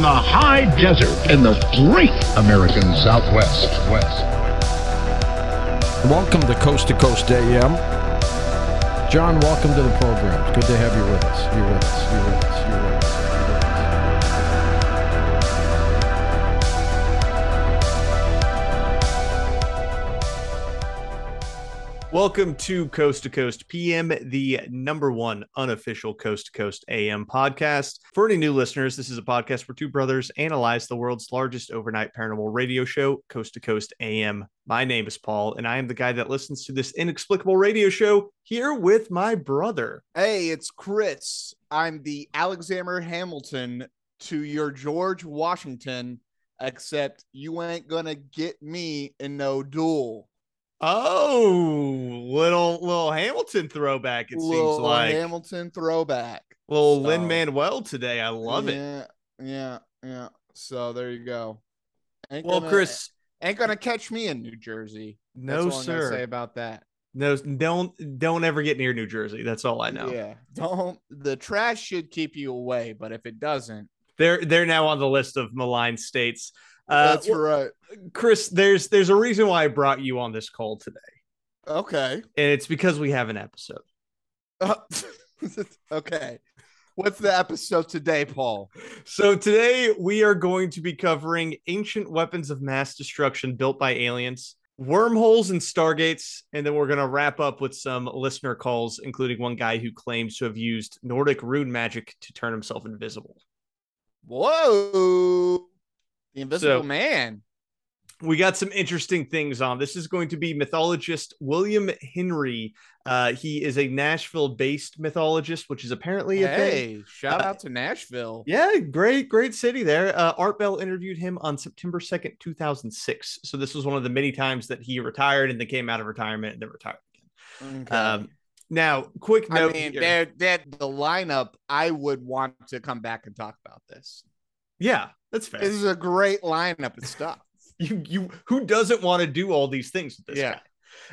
from the high desert in the great American Southwest. West. Welcome to Coast to Coast AM. John, welcome to the program. It's good to have you with us. You're with us. You're with us. You're with us. Welcome to Coast to Coast PM, the number one unofficial Coast to Coast AM podcast. For any new listeners, this is a podcast where two brothers analyze the world's largest overnight paranormal radio show, Coast to Coast AM. My name is Paul, and I am the guy that listens to this inexplicable radio show here with my brother. Hey, it's Chris. I'm the Alexander Hamilton to your George Washington, except you ain't gonna get me in no duel. Oh, little little Hamilton throwback. It Little seems like Hamilton throwback. little So- Lin Manuel today. I love it. yeah, Yeah, yeah. So there you go. Ain't Well, gonna- Chris, ain't gonna catch me in New Jersey. no That's all I'm sir. say about that. No, don't don't ever get near New Jersey. That's all I know. Yeah, don't. The trash should keep you away, but if it doesn't, They're they're now on the list of maligned states. Uh, that's well, right. Chris, there's there's a reason why I brought you on this call today, Okay. and it's because we have an episode. Uh, okay. What's the episode today, Paul? So today we are going to be covering ancient weapons of mass destruction built by aliens, wormholes and stargates, and then we're going to wrap up with some listener calls, including one guy who claims to have used Nordic rune magic to turn himself invisible. Whoa. The Invisible So- Man. we got some interesting things on. This is going to be mythologist William Henry. Uh, he is a Nashville-based mythologist, which is apparently a thing. Hey, shout Uh, out to Nashville. Yeah, great, great city there. Uh, Art Bell interviewed him on September 2nd, 2006. So this was one of the many times that he retired and then came out of retirement and then retired again. Okay. Um, now, quick I note. mean, here. they're, they're the lineup. I would want to come back and talk about this. Yeah, that's fair. This is a great lineup of stuff. you, you, who doesn't want to do all these things with this Yeah. guy?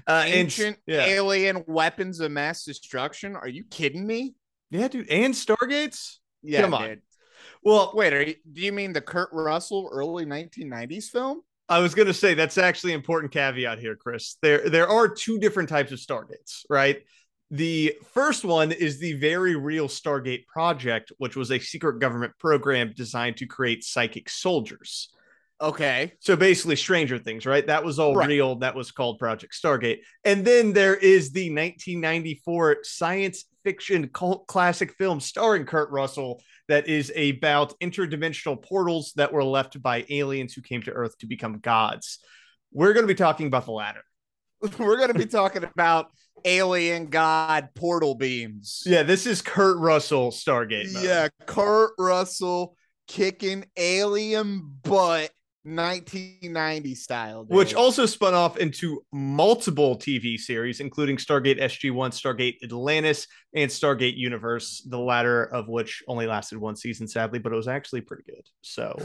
Uh, and- Ancient yeah. alien weapons of mass destruction. Are you kidding me? yeah, dude, and Stargates. Yeah, Come on. dude. Well, Wait, are you, do you mean the Kurt Russell early 1990s film? I was going to say that's actually an important caveat here, Chris. There there are two different types of Stargates, right? The first one is the very real Stargate project, which was a secret government program designed to create psychic soldiers. Okay. So basically Stranger Things, right? That was all Right. real. That was called Project Stargate. And then there is the 1994 science fiction cult classic film starring Kurt Russell that is about interdimensional portals that were left by aliens who came to Earth to become gods. We're going to be talking about the latter. We're going to be talking about alien god portal beams. Yeah, this is Kurt Russell Stargate. mode. Yeah, Kurt Russell kicking alien butt 1990 style. dude. Which also spun off into multiple TV series, including Stargate SG1, Stargate Atlantis, and Stargate Universe, the latter of which only lasted one season, sadly, but it was actually pretty good. So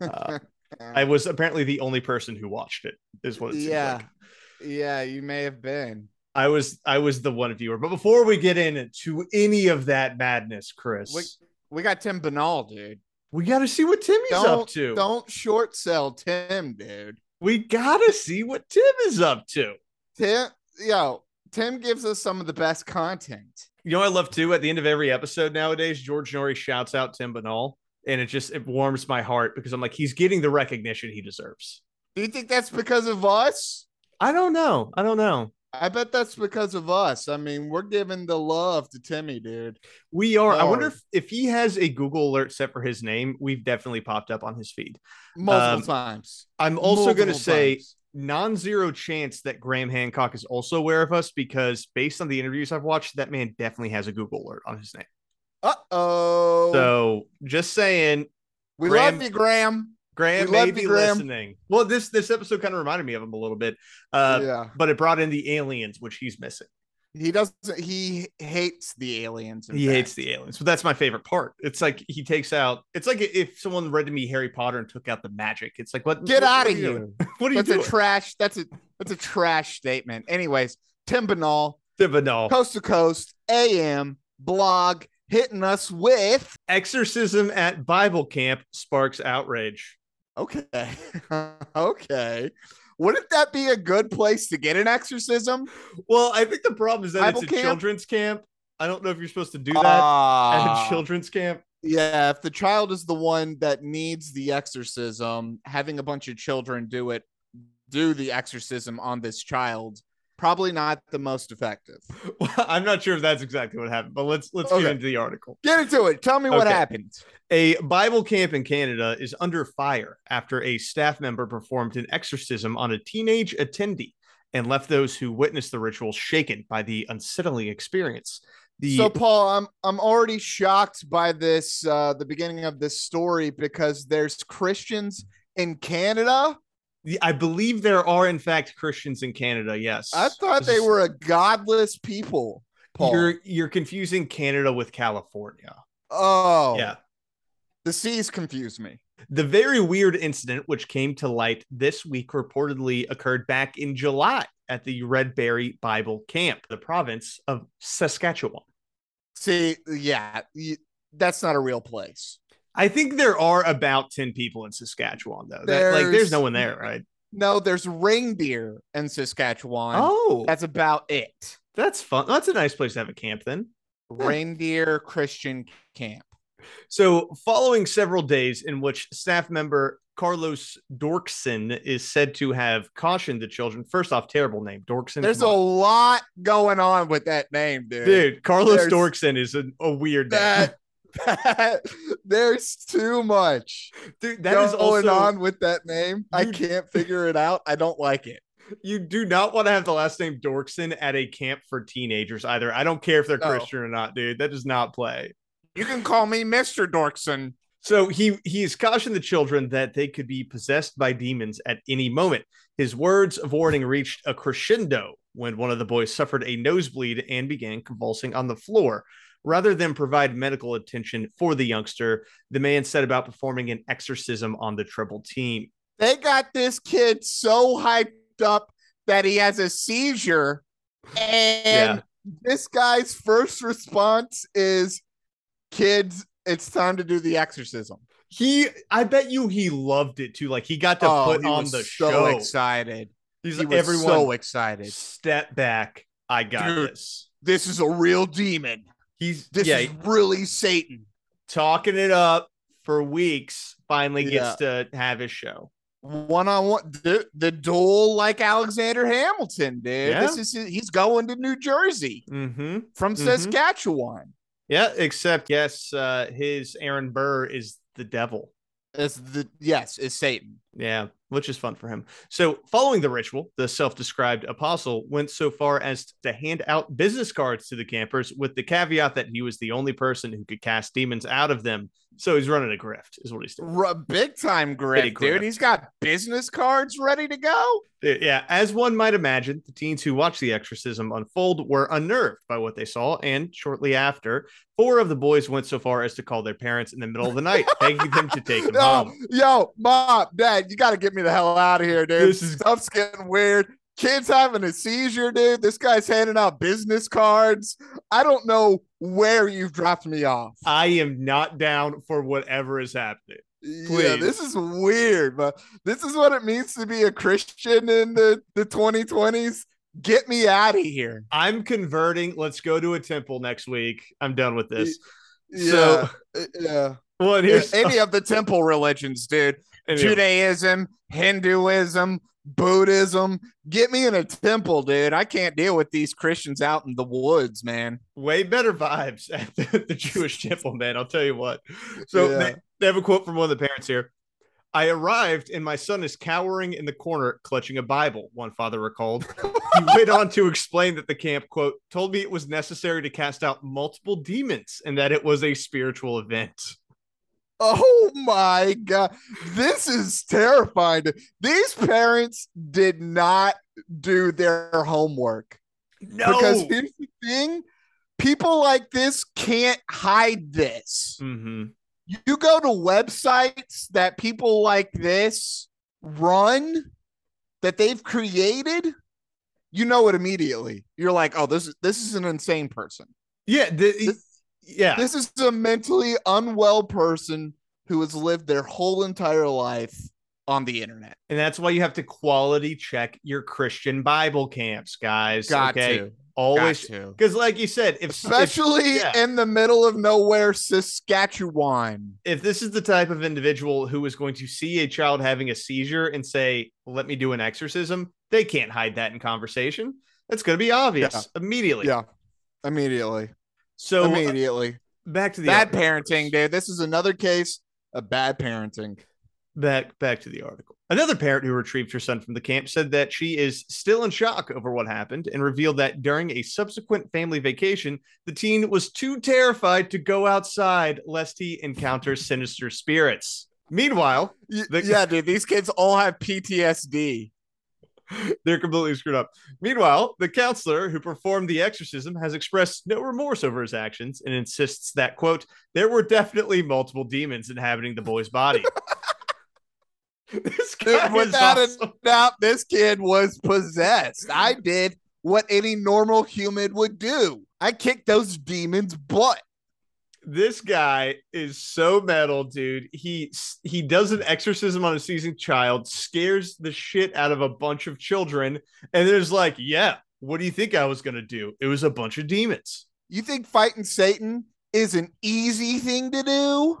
uh, I was apparently the only person who watched it, is what it yeah, like. Yeah, you may have been. I was I was the one viewer. But before we get into any of that madness, Chris, We, we got Tim Binnall, dude. we got to see what Timmy's Don't up to. don't short sell Tim, dude. We got to see what Tim is up to. Tim, yo, Tim gives us some of the best content. You know, I love too. At the end of every episode nowadays, George Noory shouts out Tim Binnall, and it just it warms my heart because I'm like, he's getting the recognition he deserves. Do you think that's because of us? I don't know. I don't know. I bet that's because of us. I mean, we're giving the love to Timmy, dude. We are. I wonder if, if he has a Google alert set for his name. We've definitely popped up on his feed. Multiple Um, times. I'm also going to say non-zero chance that Graham Hancock is also aware of us because based on the interviews I've watched, that man definitely has a Google alert on his name. Uh oh. So just saying, we Graham- love you, Graham. Graham may be Graham. listening. Well, this this episode kind of reminded me of him a little bit, uh, yeah. but it brought in the aliens, which he's missing. He doesn't. He hates the aliens. he hates the aliens, but that's my favorite part. It's like he takes out. It's like if someone read to me Harry Potter and took out the magic. It's like what? Get what- out what of here. doing? What are you That's doing? a trash. That's a that's a trash statement. Anyways, Tim Binnall, Thibodeau. coast to coast, AM blog. hitting us with Exorcism at Bible camp sparks outrage. Okay, okay. Wouldn't that be a good place to get an exorcism? Well, I think the problem is that Bible it's a camp? children's camp. I don't know if you're supposed to do that Ah. at a children's camp. Yeah, if the child is the one that needs the exorcism, having a bunch of children do it, do the exorcism on this child, probably not the most effective. Well, I'm not sure if that's exactly what happened, but let's let's Okay. get into the article. Get into it. Tell me what happened. A Bible camp in Canada is under fire after a staff member performed an exorcism on a teenage attendee and left those who witnessed the ritual shaken by the unsettling experience. The So Paul, I'm I'm already shocked by this uh the beginning of this story because there's Christians in Canada. I believe there are in fact Christians in Canada. Yes, I thought they were a godless people. Paul. You're you're confusing Canada with California. oh, Yeah. The seas confuse me. The very weird incident, which came to light this week, reportedly occurred back in July at the Redberry Bible Camp, the province of Saskatchewan. See, yeah, that's not a real place. I think there are about 10 people in Saskatchewan, though. That, like, there's There's- no one there, right? No, there's reindeer in Saskatchewan. Oh, That's about it. that's fun. That's a nice place to have a camp then. Reindeer Christian camp. So, following several days in which staff member Carlos Dorkson is said to have cautioned the children, first off, terrible name, Dorkson. There's a lot going on with that name, dude. dude. Carlos there's- Dorkson is a, a weird that there's too much dude, that is going also on with that name. I can't figure it out. I don't like it. you do not want to have the last name Dorkson at a camp for teenagers either. I don't care if they're No. Christian or not, dude. That does not play. You can call me Mr. Dorkson. So he he's cautioned the children that they could be possessed by demons at any moment. His words of warning reached a crescendo when one of the boys suffered a nosebleed and began convulsing on the floor. Rather than provide medical attention for the youngster, the man set about performing an exorcism on the triple team. They got this kid so hyped up that he has a seizure. And Yeah. this guy's first response is kids, it's time to do the exorcism. He, I bet you, he loved it too. Like he got to Oh, put on the so show. excited. He's He like, was everyone, so excited. step back. I got Dude. this. This is a real demon. He's This yeah, is really Satan. talking it up for weeks. Finally gets to have his show. One on one, the, the duel like Alexander Hamilton, dude. Yeah. This is he's going to New Jersey Mm-hmm. from Mhm. Saskatchewan. Yeah, except yes, uh, his Aaron Burr is the devil. It's the yes, is Satan. Yeah, which is fun for him. So, following the ritual, the self described apostle went so far as to hand out business cards to the campers with the caveat that he was the only person who could cast demons out of them. So, he's running a grift, is what he's doing. R- big time grip, Big dude. grift. He's got business cards ready to go. Uh, yeah, as one might imagine, the teens who watched the exorcism unfold were unnerved by what they saw. And shortly after, four of the boys went so far as to call their parents in the middle of the night, begging them to take them home. yo, mom, dad, you got to get me the hell out of here, dude. This is- Stuff's getting weird. Kids having a seizure, dude. This guy's handing out business cards. I don't know where you've dropped me off. I am not down for whatever is happening. Yeah, this is weird, but this is what it means to be a Christian in the, the 2020s. Get me out of here. I'm converting. Let's go to a temple next week. I'm done with this. Yeah. So- uh, yeah. Well, and Yeah, Any of the temple religions, dude. Anyway, Judaism, Hinduism, Buddhism. Get me in a temple, dude. I can't deal with these Christians out in the woods, man. way better vibes at the, the Jewish temple, man. I'll tell you what. So Yeah. they, they have a quote from one of the parents here. I arrived and my son is cowering in the corner, clutching a Bible, one father recalled. he went on to explain that the camp, quote, told me it was necessary to cast out multiple demons and that it was a spiritual event. Oh my god, this is terrifying. These parents did not do their homework No. because here's the thing: people like this can't hide this. hmm You go to websites that people like this run that they've created, you know it immediately. You're like, oh, this is this is an insane person. Yeah. The, This- Yeah. This is a mentally unwell person who has lived their whole entire life on the internet. and that's why you have to quality check your Christian Bible camps, guys. Got okay. to. Always because like you said, if if, Especially yeah. in the middle of nowhere, Saskatchewan. if this is the type of individual who is going to see a child having a seizure and say, "Let me do an exorcism," they can't hide that in conversation. That's going to be obvious Yeah. immediately. Yeah. Immediately. So uh, Immediately. back to the Bad parenting, dude. This is another case of bad parenting. back back to the article. Another parent who retrieved her son from the camp said that she is still in shock over what happened and revealed that during a subsequent family vacation, the teen was too terrified to go outside lest he encounter sinister spirits. Meanwhile, The- yeah, dude. These kids all have PTSD. they're completely screwed up. Meanwhile, the counselor who performed the exorcism has expressed no remorse over his actions and insists that, quote, there were definitely multiple demons inhabiting the boy's body. this Dude, is without awesome. a doubt, this kid was possessed. I did what any normal human would do. I kicked those demons' butt. This guy is so metal, dude. He he does an exorcism on a seasoned child, scares the shit out of a bunch of children, and there's like, yeah, what do you think I was gonna do? It was a bunch of demons. You think fighting Satan is an easy thing to do?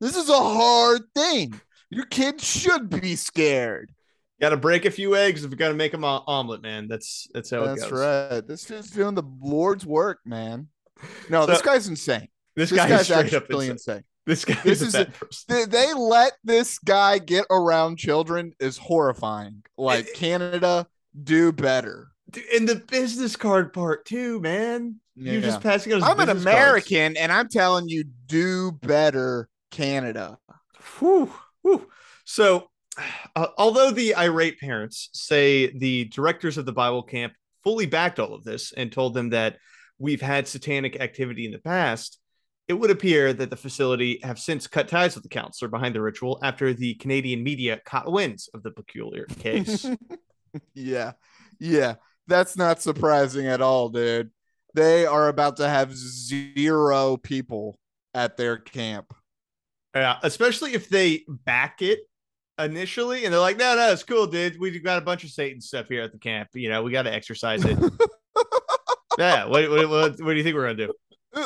This is a hard thing. Your kid should be scared. Got to break a few eggs if you're gonna make them an omelet, man. That's that's how That's it goes. right. This dude's doing the Lord's work, man. No, this guy's insane. This, This guy is guy's straight up insane. insane. This guy This is, is a a- bad person. They, let this guy get around children is horrifying. Like Canada, do better. In the business card part too, man. You're Yeah. just passing out. I'm an business cards. American, and I'm telling you, do better, Canada. Whew, whew. So, uh, although the irate parents say the directors of the Bible camp fully backed all of this and told them that we've had satanic activity in the past, it would appear that the facility have since cut ties with the counselor behind the ritual after the Canadian media caught winds of the peculiar case. Yeah, yeah, that's not surprising at all, dude. They are about to have zero people at their camp. yeah, especially if they back it initially and they're like, no, no, it's cool, dude. We've got a bunch of Satan stuff here at the camp. You know, we got to exercise it. yeah. What, what, what, what do you think we're going to do?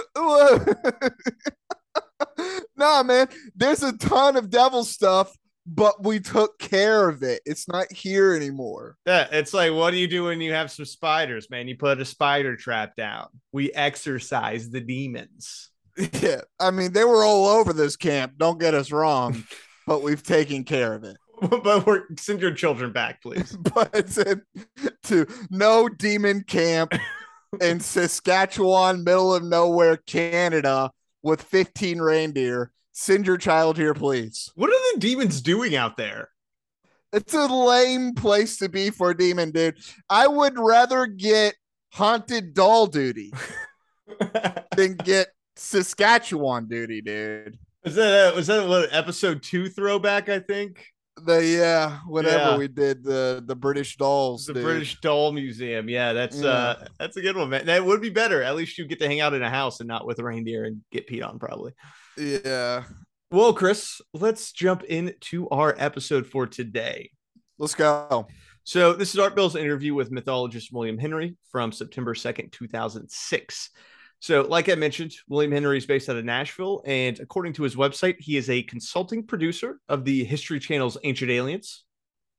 nah, man, there's a ton of devil stuff, but we took care of it. It's not here anymore. Yeah, it's like, what do you do when you have some spiders, man? You put a spider trap down. We exorcise the demons. Yeah, I mean, they were all over this camp. Don't get us wrong, but we've taken care of it. but we're send your children back, please. But it's to no demon camp in Saskatchewan, middle of nowhere, Canada, with 15 reindeer. Send your child here, please. What are the demons doing out there? It's a lame place to be for a demon, dude. I would rather get haunted doll duty than get Saskatchewan duty, dude. Was that a, was that what episode two throwback? I think The yeah, whatever Yeah. we did, the the British dolls, the dude. British Doll Museum. Yeah, that's Yeah. uh that's a good one, man. That would be better. At least you get to hang out in a house and not with reindeer and get peed on, probably. Yeah, Well, Chris, let's jump into our episode for today. let's go. So this is Art Bell's interview with mythologist William Henry from September 2nd, 2006. So, like I mentioned, William Henry is based out of Nashville, and according to his website, he is a consulting producer of the History Channel's Ancient Aliens.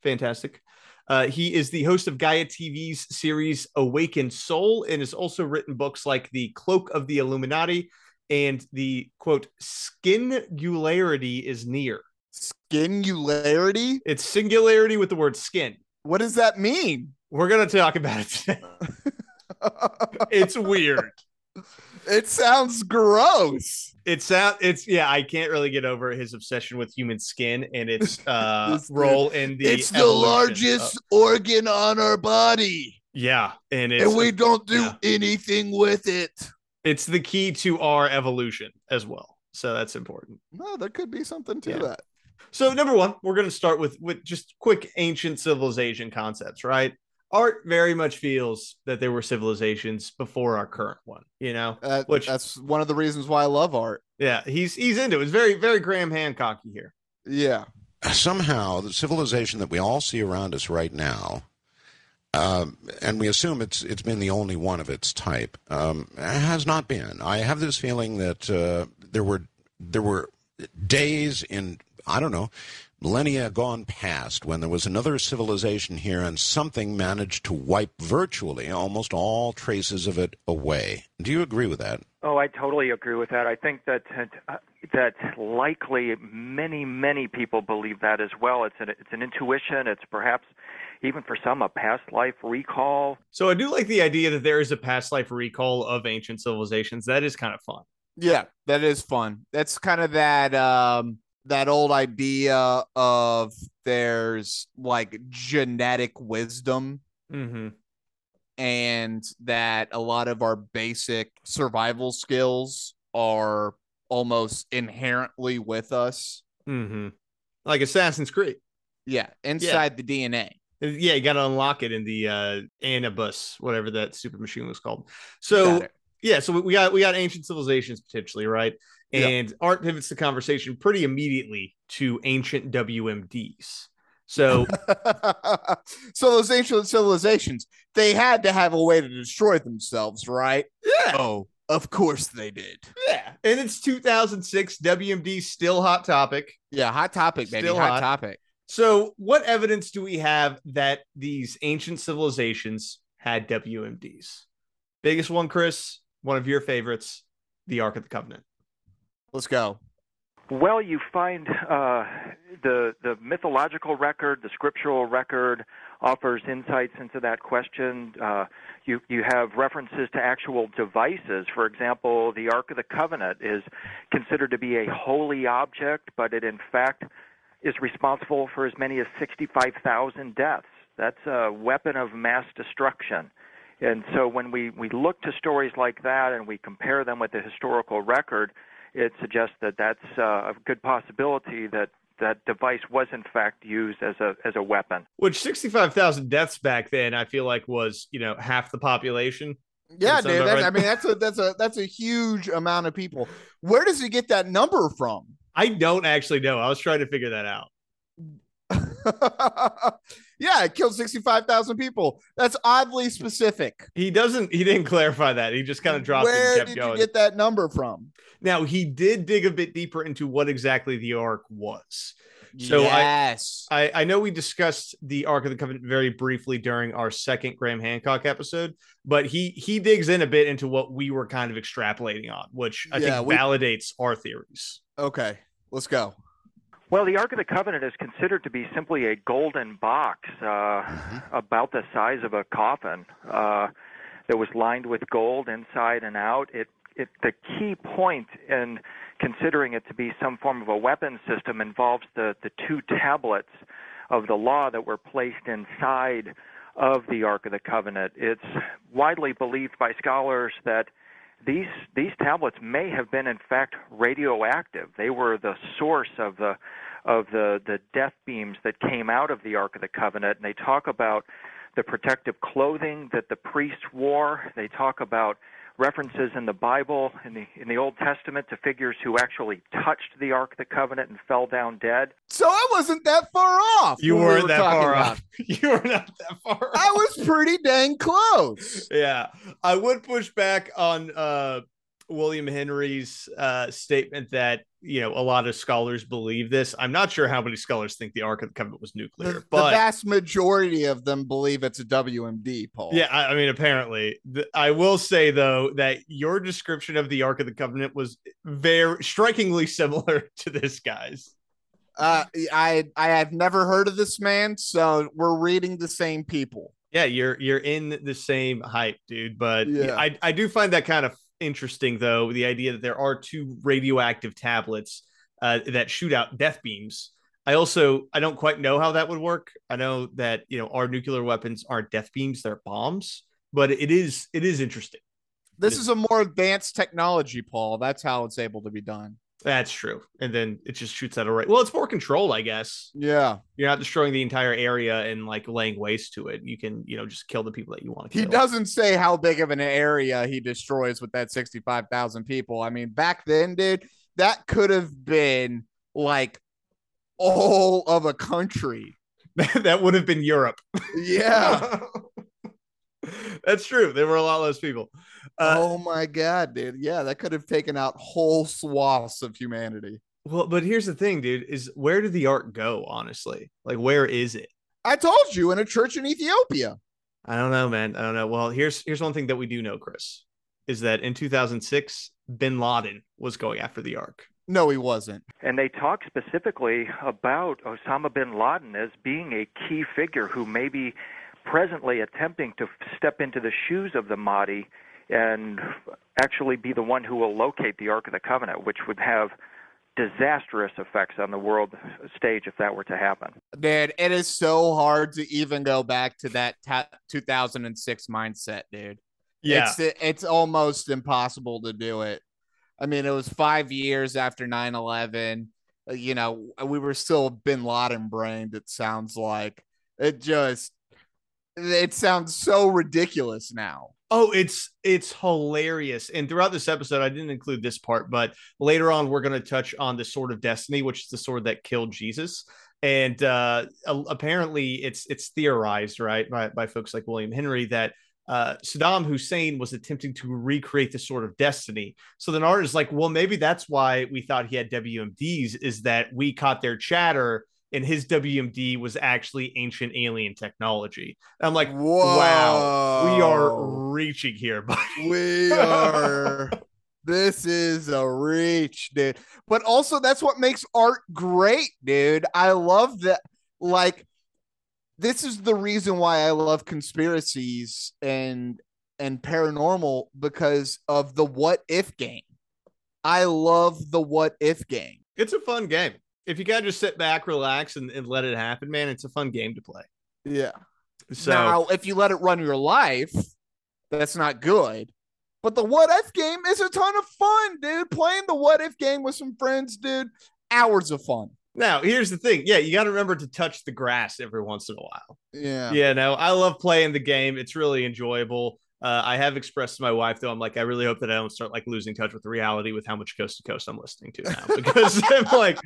Fantastic. Uh, he is the host of Gaia TV's series Awakened Soul and has also written books like The Cloak of the Illuminati and the quote, Skingularity is Near. Skingularity. It's singularity with the word skin. What does that mean? We're going to talk about it today. It's weird. It sounds gross. It's out. It's yeah. I can't really get over his obsession with human skin and its uh, role in the. it's the largest of- organ on our body, yeah, and it's and we don't do yeah. anything with it. it's the key to our evolution as well. So that's important. No, there could be something to Yeah. that. So number one, we're going to start with with just quick ancient civilization concepts. Right? Art very much feels that there were civilizations before our current one. You know, Uh, Which- that's one of the reasons why I love art. yeah, he's he's into it. It's very very Graham Hancocky here. Yeah. somehow the civilization that we all see around us right now, um, and we assume it's it's been the only one of its type, um, has not been. I have this feeling that uh, there were there were days in I don't know millennia gone past when there was another civilization here and something managed to wipe virtually almost all traces of it away. Do you agree with that? Oh, I totally agree with that. I think that uh, that likely many many people believe that as well. It's an it's an intuition. It's perhaps even for some a past life recall. So I do like the idea that there is a past life recall of ancient civilizations. That is kind of fun. Yeah, that is fun. That's kind of that um that old idea of there's like genetic wisdom Mm-hmm. and that a lot of our basic survival skills are almost inherently with us. Mm-hmm. Like Assassin's Creed. Yeah, inside the DNA. Yeah, you got to unlock it in the uh Anubis, whatever that super machine was called. So yeah, so we got we got ancient civilizations potentially, right? Yeah. And art pivots the conversation pretty immediately to ancient WMDs. So so those ancient civilizations, they had to have a way to destroy themselves, right? yeah, Oh, of course they did. yeah, and it's 2006. WMD still hot topic. Yeah, hot topic, baby. Still hot, hot. topic. So, what evidence do we have that these ancient civilizations had WMDs? Biggest one, Chris, one of your favorites, the Ark of the Covenant. Let's go. Well, you find uh, the the mythological record, the scriptural record offers insights into that question. Uh, you you have references to actual devices. For example, the Ark of the Covenant is considered to be a holy object, but it in fact is responsible for as many as 65,000 deaths. That's a weapon of mass destruction. And so when we, we look to stories like that and we compare them with the historical record, it suggests that that's uh, a good possibility that that device was in fact used as a as a weapon. Which 65,000 deaths back then, I feel like was, you know, half the population. Yeah, dude. about right. I mean, that's a that's a that's a huge amount of people. Where does he get that number from? I don't actually know. I was trying to figure that out. yeah, it killed sixty five thousand people. That's oddly specific. He doesn't, he didn't clarify that. He just kind of dropped it Where and kept did going. you get that number from? now, he did dig a bit deeper into what exactly the Ark was. So I- yes, I, I know we discussed the Ark of the Covenant very briefly during our second Graham Hancock episode, but he he digs in a bit into what we were kind of extrapolating on, which I Yeah, think we- validates our theories. okay. Let's go. Well, the Ark of the Covenant is considered to be simply a golden box uh, about the size of a coffin uh, that was lined with gold inside and out. It, it, the key point in considering it to be some form of a weapon system involves the, the two tablets of the law that were placed inside of the Ark of the Covenant. It's widely believed by scholars that these these tablets may have been in fact radioactive. They were the source of the of the the death beams that came out of the Ark of the Covenant. And they talk about the protective clothing that the priests wore. They talk about references in the Bible in the in the Old Testament to figures who actually touched the Ark of the Covenant and fell down dead. So I wasn't that far off. You weren't were that far about off. You were not that far off. I was pretty dang close. yeah. I would push back on uh William Henry's uh statement that you know a lot of scholars believe this. I'm not sure how many scholars think the Ark of the Covenant was nuclear, The, the vast majority of them believe it's a WMD, Paul. Yeah, I, I mean, apparently, The- I will say though that your description of the Ark of the Covenant was very strikingly similar to this guy's. Uh, I I have never heard of this man, so we're reading the same people. Yeah, you're you're in the same hype, dude. But Yeah. I I do find that kind of interesting though, the idea that there are two radioactive tablets uh, that shoot out death beams. I also I don't quite know how that would work. I know that you know our nuclear weapons aren't death beams; they're bombs. But it is it is interesting. This is a more advanced technology, Paul. That's how it's able to be done. That's true. And then it just shoots at a right. Well, it's more controlled, I guess. Yeah. You're not destroying the entire area and like laying waste to it. You can, you know, just kill the people that you want to He kill. doesn't say how big of an area he destroys with that 65,000 people. I mean, back then, dude, that could have been like all of a country. that would have been Europe. Yeah. That's true. There were a lot less people. Uh, oh my God, dude. Yeah, that could have taken out whole swaths of humanity. Well, but here's the thing, dude, is where did the ark go, honestly? Like, where is it? I told you in a church in Ethiopia. I don't know, man. I don't know. Well, here's here's one thing that we do know, Chris, is that in 2006, Bin Laden was going after the ark. No, he wasn't. And they talk specifically about Osama bin Laden as being a key figure who may be presently attempting to step into the shoes of the Mahdi and actually be the one who will locate the Ark of the Covenant, which would have disastrous effects on the world stage if that were to happen. Dude, it is so hard to even go back to that ta- 2006 mindset, dude. Yeah. It's it's almost impossible to do it. I mean, it was 5 years after 9/11. Uh, You know, we were still bin Laden brained it sounds like. It just it sounds so ridiculous now. Oh, it's it's hilarious. And throughout this episode, I didn't include this part, but later on, we're going to touch on the sword of destiny, which is the sword that killed Jesus. And uh, apparently, it's it's theorized, right, by, by folks like William Henry that uh, Saddam Hussein was attempting to recreate the sword of destiny. So then is like, well, maybe that's why we thought he had WMDs, is that we caught their chatter. And his WMD was actually ancient alien technology. I'm like, wow, we are reaching here, but we are. This is a reach dude. But also that's what makes art great dude. I love that like this is the reason why i love conspiracies and and paranormal because of the what if game. I love the what if game. It's a fun game. If you gotta just sit back, relax, and, and let it happen, man, it's a fun game to play. yeah So now if you let it run your life that's not good but the what if game is a ton of fun dude playing the what if game with some friends dude hours of fun now here's the thing. Yeah, you gotta remember to touch the grass every once in a while. yeah Yeah, no, I love playing the game. It's really enjoyable. Uh, I have expressed to my wife though, I'm like, I really hope that I don't start like losing touch with reality with how much coast to coast I'm listening to now because I'm like,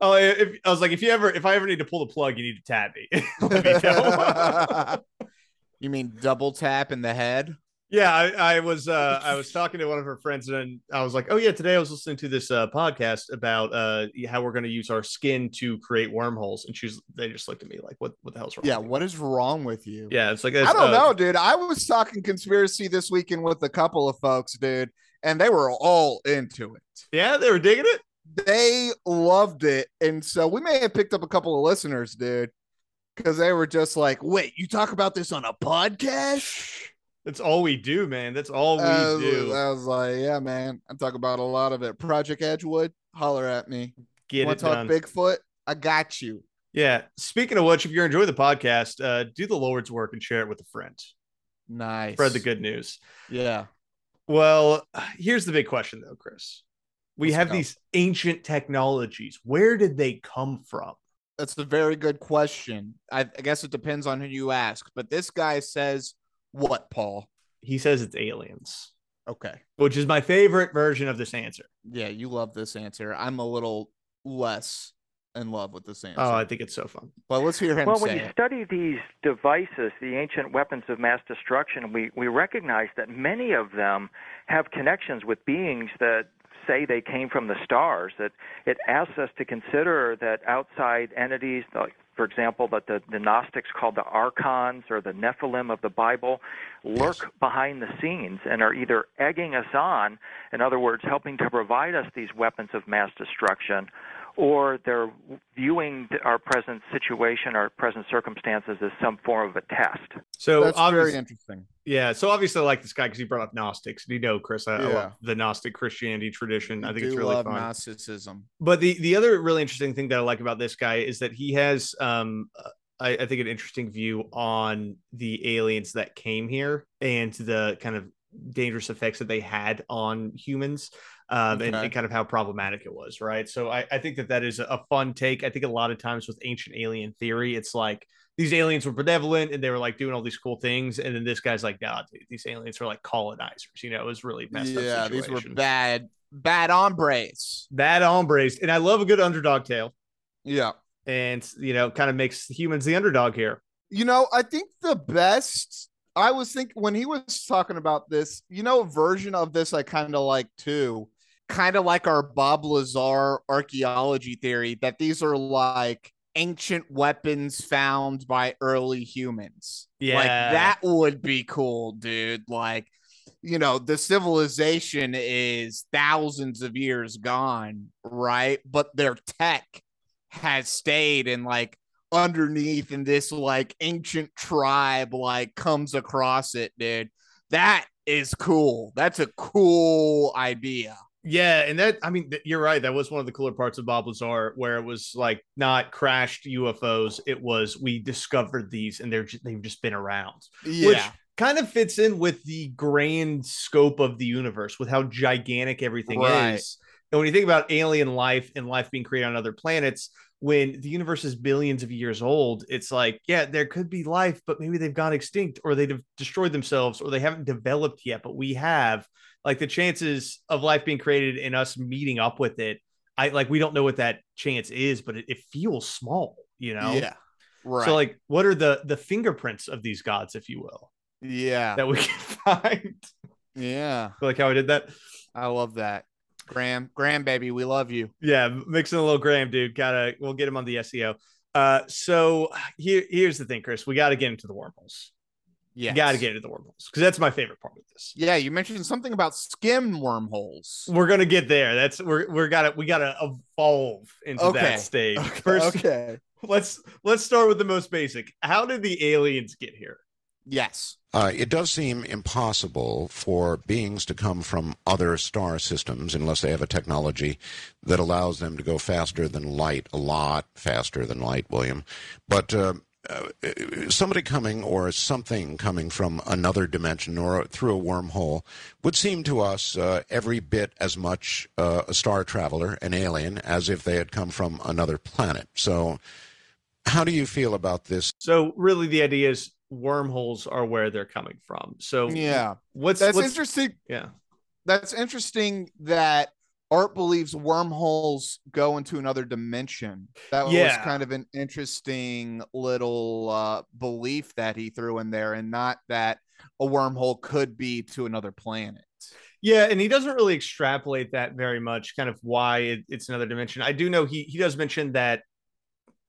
oh, if I was like, if you ever, if I ever need to pull the plug, you need to tap me. Me you mean double tap in the head? Yeah, I, I was uh I was talking to one of her friends and I was like, oh yeah, today I was listening to this uh podcast about uh how we're gonna use our skin to create wormholes, and she's they just looked at me like, what what the hell's wrong? Yeah, with you?" what is wrong with you? Yeah, it's like I don't uh, know, dude. I was talking conspiracy this weekend with a couple of folks, dude, and they were all into it. Yeah, they were digging it. They loved it. And so we may have picked up a couple of listeners, dude, because they were just like, wait, you talk about this on a podcast? That's all we do, man. That's all we I was, do. I was like, yeah, man. I talk about a lot of it. Project Edgewood, holler at me. Get Want it talk done. Bigfoot? I got you. Yeah. Speaking of which, if you're enjoying the podcast, uh, do the Lord's work and share it with a friend. Nice. Spread the good news. Yeah. Well, here's the big question, though, Chris. We Let's have go. these ancient technologies. Where did they come from? That's a very good question. I, I guess it depends on who you ask, but this guy says what, Paul? He says it's aliens, Okay. which is my favorite version of this answer. Yeah, you love this answer. I'm a little less in love with this answer. Oh, I think it's so fun. but let's hear him Well, say when you it. study these devices, the ancient weapons of mass destruction, we, we recognize that many of them have connections with beings that say they came from the stars. That it asks us to consider that outside entities, like for example, that the, the Gnostics called the archons or the Nephilim of the Bible, lurk behind the scenes and are either egging us on, in other words, helping to provide us these weapons of mass destruction, or they're viewing our present situation, our present circumstances as some form of a test. So That's very interesting. yeah. So obviously, I like this guy because he brought up Gnostics. And you know, Chris, I, I love the Gnostic Christianity tradition. I You think it's do really love fun. Gnosticism. But the the other really interesting thing that I like about this guy is that he has um I, I think an interesting view on the aliens that came here and the kind of dangerous effects that they had on humans. Um, and, Okay. and kind of how problematic it was, right? So I, I think that that is a fun take. I think a lot of times with ancient alien theory, it's like these aliens were benevolent and they were like doing all these cool things, and then this guy's like, nah, dude, these aliens are like colonizers. You know, it was really messed up. yeah, these were bad, bad hombres. bad hombres, and I love a good underdog tale, Yeah. and you know, kind of makes humans the underdog here. You know, I think the best. I was thinking when he was talking about this, you know, version of this I kind of like too, kind of like our Bob Lazar archaeology theory that these are like ancient weapons found by early humans. Like Yeah. that would be cool, dude. Like, you know, the civilization is thousands of years gone, right? But their tech has stayed and like underneath and this like ancient tribe like comes across it, dude. That is cool. That's a cool idea. Yeah, and that I mean you're right. That was one of the cooler parts of Bob Lazar, where it was like not crashed UFOs. It was we discovered these, and they're just, they've just been around, Yeah. which kind of fits in with the grand scope of the universe, with how gigantic everything Right. is. And when you think about alien life and life being created on other planets, when the universe is billions of years old, it's like, yeah, there could be life, but maybe they've gone extinct or they've destroyed themselves or they haven't developed yet, but we have. Like the chances of life being created and us meeting up with it, I like we don't know what that chance is, but it, it feels small, you know? yeah. Right. So like what are the the fingerprints of these gods, if you will, yeah. that we can find? Yeah. like how I did that? I love that. Graham, Graham, baby, we love you. Yeah, mixing a little Graham, dude. Gotta we'll get him on the SEO. Uh, so here here's the thing, Chris. We got to get into the wormholes. Yeah. You got to get into the wormholes because that's my favorite part of this. Yeah, you mentioned something about skim wormholes. We're gonna get there. That's we're we're gotta we gotta evolve into Okay. that stage. First, okay. let's let's start with the most basic. How did the aliens get here? Yes. Uh, it does seem impossible for beings to come from other star systems unless they have a technology that allows them to go faster than light, a lot faster than light, William. But uh, uh, somebody coming or something coming from another dimension or through a wormhole would seem to us uh, every bit as much uh, a star traveler, an alien, as if they had come from another planet. So, how do you feel about this So really, the idea is wormholes are where they're coming from. So Yeah. what's That's what's, interesting. Yeah, That's interesting that Art believes wormholes go into another dimension. That was kind of an interesting little uh, belief that he threw in there, and not that a wormhole could be to another planet. yeah, and he doesn't really extrapolate that very much. Kind of why it, it's another dimension. I do know he he does mention that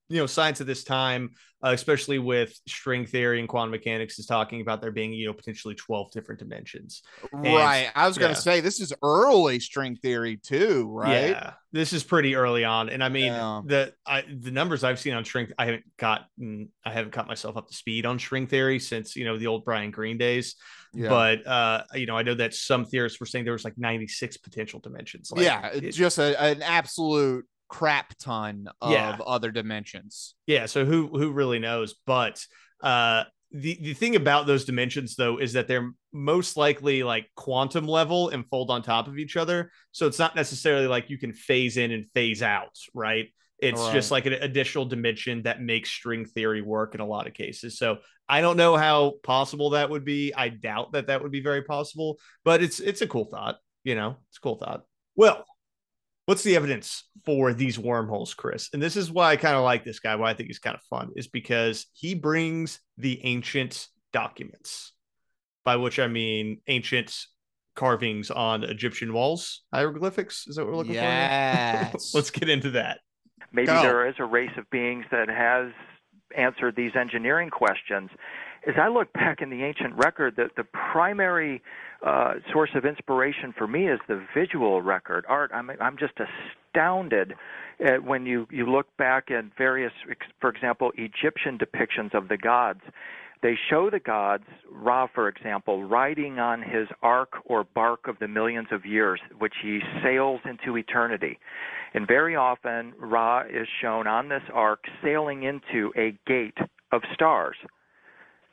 you know science at this time uh, especially with string theory and quantum mechanics is talking about there being you know potentially 12 different dimensions right. I was going to say this is early string theory too, right? yeah this is pretty early on and i mean Yeah. the I, the numbers i've seen on string i haven't gotten i haven't caught myself up to speed on string theory since you know the old brian greene days Yeah. but uh you know i know that some theorists were saying there was like 96 potential dimensions like, yeah, it- just a, an absolute crap ton of Yeah. other dimensions. Yeah, so who who really knows? But uh the the thing about those dimensions though is that they're most likely like quantum level and fold on top of each other. So it's not necessarily like you can phase in and phase out, right? It's just like an additional dimension that makes string theory work in a lot of cases. So I don't know how possible that would be. I doubt that that would be very possible, but it's it's a cool thought, you know. It's a cool thought. Well, what's the evidence for these wormholes, Chris? And this is why I kind of like this guy, why I think he's kind of fun, is because he brings the ancient documents, by which I mean ancient carvings on Egyptian walls, hieroglyphics. Is that what we're looking for? Yes. Let's get into that. Maybe Go. there is a race of beings that has answered these engineering questions. As I look back in the ancient record, the, the primary uh, source of inspiration for me is the visual record. Art, I'm, I'm just astounded at when you, you look back at various, for example, Egyptian depictions of the gods. They show the gods, Ra, for example, riding on his ark or bark of the millions of years, which he sails into eternity. And very often, Ra is shown on this ark sailing into a gate of stars.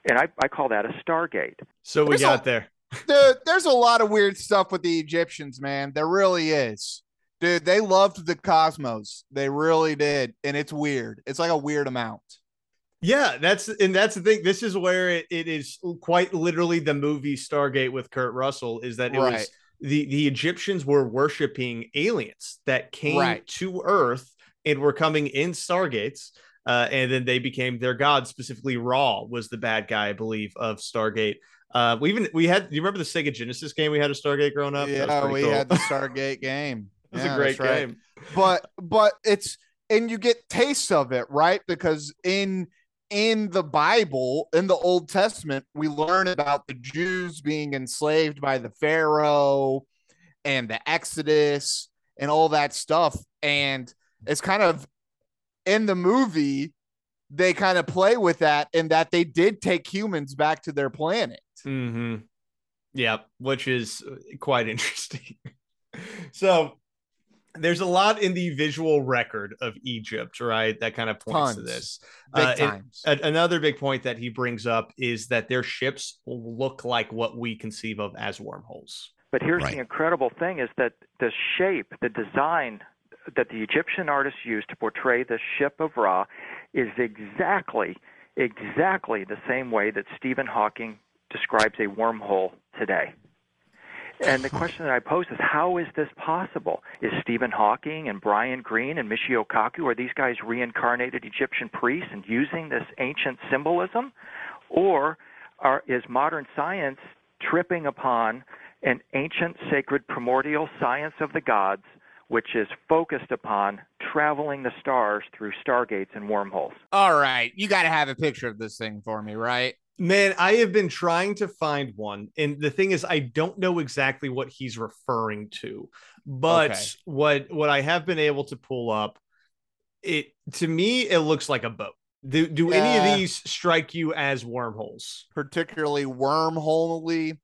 And I, I call that a stargate. So we There's got a- there. Dude, there's a lot of weird stuff with the Egyptians, man. There really is. Dude, they loved the cosmos. They really did. And it's weird. It's like a weird amount. Yeah, that's and that's the thing. This is where it, it is quite literally the movie Stargate with Kurt Russell is that it Right. was the the Egyptians were worshiping aliens that came Right. to Earth and were coming in Stargates. Uh, and then they became their god. Specifically, Ra was the bad guy, I believe, of Stargate. Uh, we even we had. Do you remember the Sega Genesis game we had of Stargate growing up? Yeah, we cool. had the Stargate game. It was Yeah, a great that's right. game. but but it's and you get tastes of it right because in in the bible in the old testament we learn about the jews being enslaved by the pharaoh and the exodus and all that stuff and it's kind of in the movie they kind of play with that in that they did take humans back to their planet Mm-hmm. Yeah, which is uh, quite interesting. so there's a lot in the visual record of Egypt, right? That kind of points to this. big Uh, it- times A- another big point that he brings up is that their ships look like what we conceive of as wormholes. But here's Right. the incredible thing is that the shape, the design that the Egyptian artists used to portray the ship of Ra is exactly, exactly the same way that Stephen Hawking describes a wormhole today. And the question that I pose is how is this possible? Is Stephen Hawking and Brian Greene and Michio Kaku, are these guys reincarnated Egyptian priests and using this ancient symbolism? Or are, is modern science tripping upon an ancient sacred primordial science of the gods, which is focused upon traveling the stars through stargates and wormholes? all right you got to have a picture of this thing for me right Man, I have been trying to find one. And the thing is, I don't know exactly what he's referring to. But Okay. what what I have been able to pull up, it to me, it looks like a boat. Do do any of these strike you as wormholes? particularly wormholey.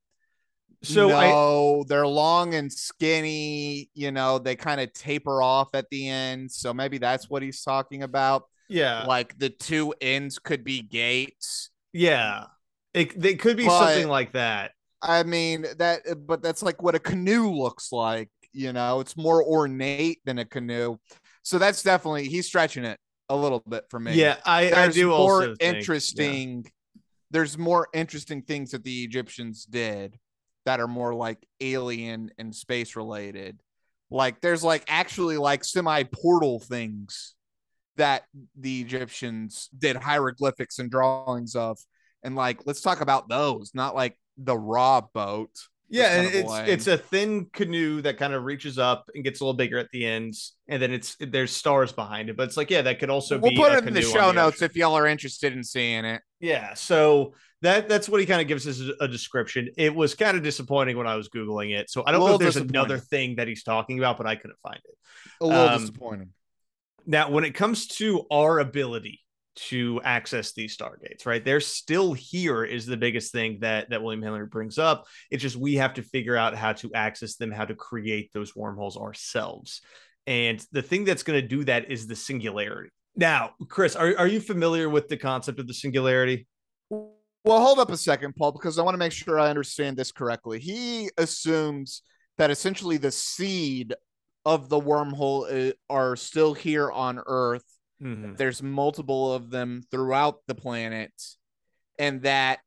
So I no, they're long and skinny. You know, they kind of taper off at the end. So maybe that's what he's talking about. yeah. Like the two ends could be gates. Yeah. It, they could be But- something like that. I mean that, but that's like what a canoe looks like. You know, it's more ornate than a canoe. So that's definitely he's stretching it a little bit for me. Yeah, I, I do more also think- yeah. interesting there's more interesting things that the egyptians did that are more like alien and space related like there's like actually like semi portal things that the egyptians did hieroglyphics and drawings of and like let's talk about those not like the Ra boat Yeah, and it's it's a thin canoe that kind of reaches up and gets a little bigger at the ends, and then it's there's stars behind it. But it's like, yeah, that could also we'll be. put a it in the show notes ocean. if y'all are interested in seeing it Yeah, so that that's what he kind of gives us a, a description. It was kind of disappointing when I was googling it, so I don't know if there's another thing that he's talking about, but I couldn't find it. a little Um, disappointing Now, when it comes to our ability to access these stargates, right? They're still here is the biggest thing that that William Henry brings up. It's just we have to figure out how to access them, how to create those wormholes ourselves. And the thing that's going to do that is the singularity. Now, Chris, are, are you familiar with the concept of the singularity? Well, hold up a second, Paul, because I want to make sure I understand this correctly. He assumes that essentially the seed of the wormhole are still here on Earth. Mhm. There's multiple of them throughout the planet, and that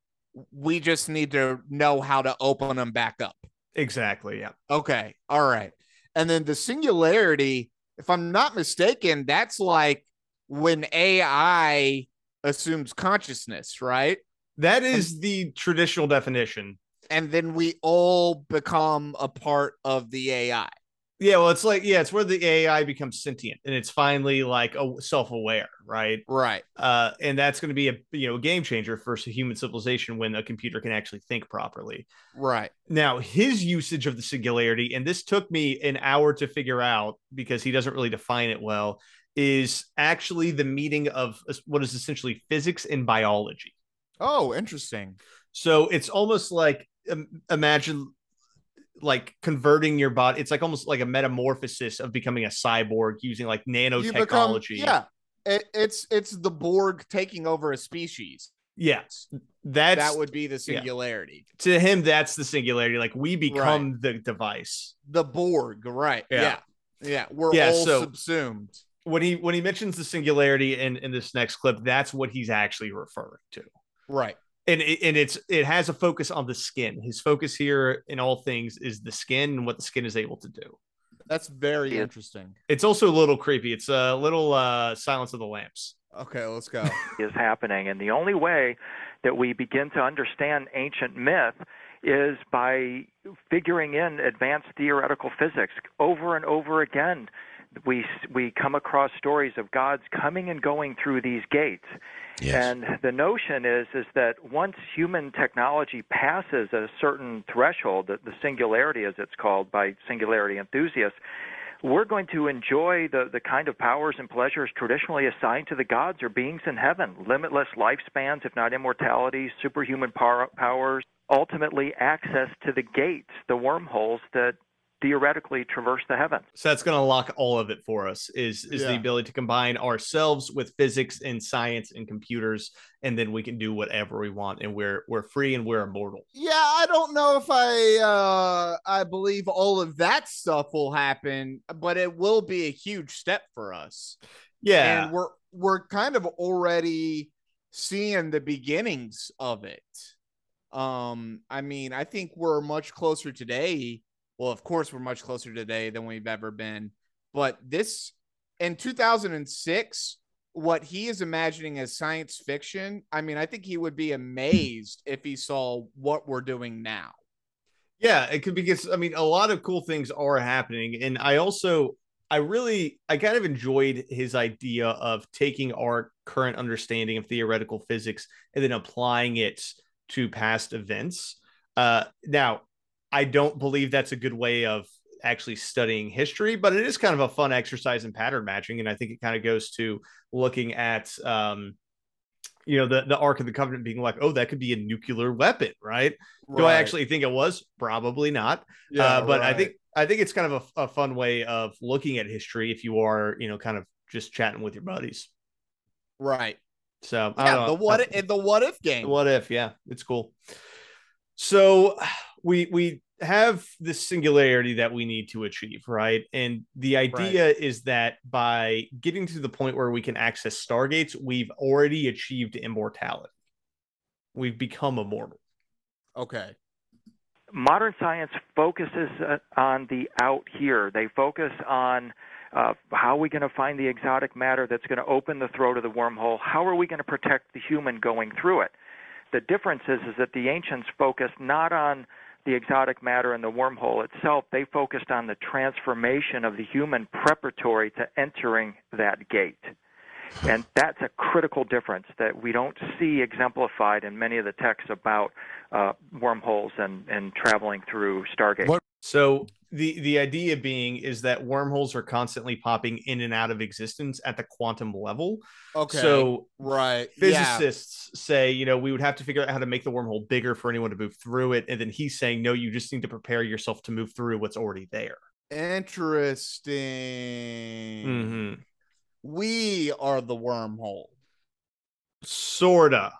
we just need to know how to open them back up. Exactly. Yeah. Okay. All right. And then the singularity, if I'm not mistaken, that's like when AI assumes consciousness, right? That is the traditional definition. and then we all become a part of the AI. Yeah, well, it's like yeah, it's where the AI becomes sentient and it's finally like a self-aware, right? Right. Uh, and that's going to be a you know game changer for human civilization when a computer can actually think properly. Right. Now, his usage of the singularity, and this took me an hour to figure out because he doesn't really define it well, is actually the meeting of what is essentially physics and biology. Oh, interesting. So it's almost like um, imagine like converting your body. It's like almost like a metamorphosis of becoming a cyborg using like You become nanotechnology. yeah. It, it's it's the Borg taking over a species. Yeah, that's that would be the singularity. to him. That's the singularity. Like we become the device. The Borg, right? Yeah. Yeah. Yeah. We're Yeah, all so- subsumed. When he when he mentions the singularity in in this next clip, that's what he's actually referring to. Right. And it, and it's it has a focus on the skin. His focus here in all things is the skin and what the skin is able to do. That's very Yeah. interesting. It's also a little creepy. It's a little uh Silence of the Lambs. Okay, let's go. is happening. And the only way that we begin to understand ancient myth is by figuring in advanced theoretical physics. Over and over again, we we come across stories of gods coming and going through these gates. Yes. And the notion is is that once human technology passes a certain threshold, the, the singularity as it's called by singularity enthusiasts, we're going to enjoy the, the kind of powers and pleasures traditionally assigned to the gods or beings in heaven limitless lifespans, if not immortality, superhuman power, powers, ultimately access to the gates, the wormholes that theoretically traverse the heavens. So that's going to lock all of it for us. Is is the ability to combine ourselves with physics and science and computers, and then we can do whatever we want, and we're we're free and we're immortal. yeah, I don't know if I uh I believe all of that stuff will happen, but it will be a huge step for us. Yeah, And we're we're kind of already seeing the beginnings of it. Um, I mean, I think we're much closer today. Well, of course, we're much closer today than we've ever been. But this in 2006, what he is imagining as science fiction, I mean, I think he would be amazed if he saw what we're doing now. Yeah, it could be because I mean a lot of cool things are happening, and I also I really I kind of enjoyed his idea of taking our current understanding of theoretical physics and then applying it to past events. Uh, now, I don't believe that's a good way of actually studying history, but it is kind of a fun exercise in pattern matching, and I think it kind of goes to looking at um, you know the the Ark of the Covenant being like, oh, that could be a nuclear weapon, right? Do I actually think it was? Probably not. uh, but I think I think it's kind of a, a fun way of looking at history if you are, you know, kind of just chatting with your buddies. right. So Yeah, the what if, the what if game. What if? Yeah, it's cool. So we we have this singularity that we need to achieve, right? And the idea is that by getting to the point where we can access stargates, we've already achieved immortality. We've become immortal. Okay. modern science focuses uh, on the out here. They focus on uh, how are we going to find the exotic matter that's going to open the throat of the wormhole? How are we going to protect the human going through it? The difference is, is that the ancients focused not on the exotic matter and the wormhole itself. They focused on the transformation of the human preparatory to entering that gate. And that's a critical difference that we don't see exemplified in many of the texts about uh, wormholes and, and traveling through Stargate. What- So the the idea being is that wormholes are constantly popping in and out of existence at the quantum level. Okay. So right. Yeah. physicists say, you know, we would have to figure out how to make the wormhole bigger for anyone to move through it. And then he's saying, no, you just need to prepare yourself to move through what's already there. Interesting. Mm-hmm. We are the wormhole. Sorta.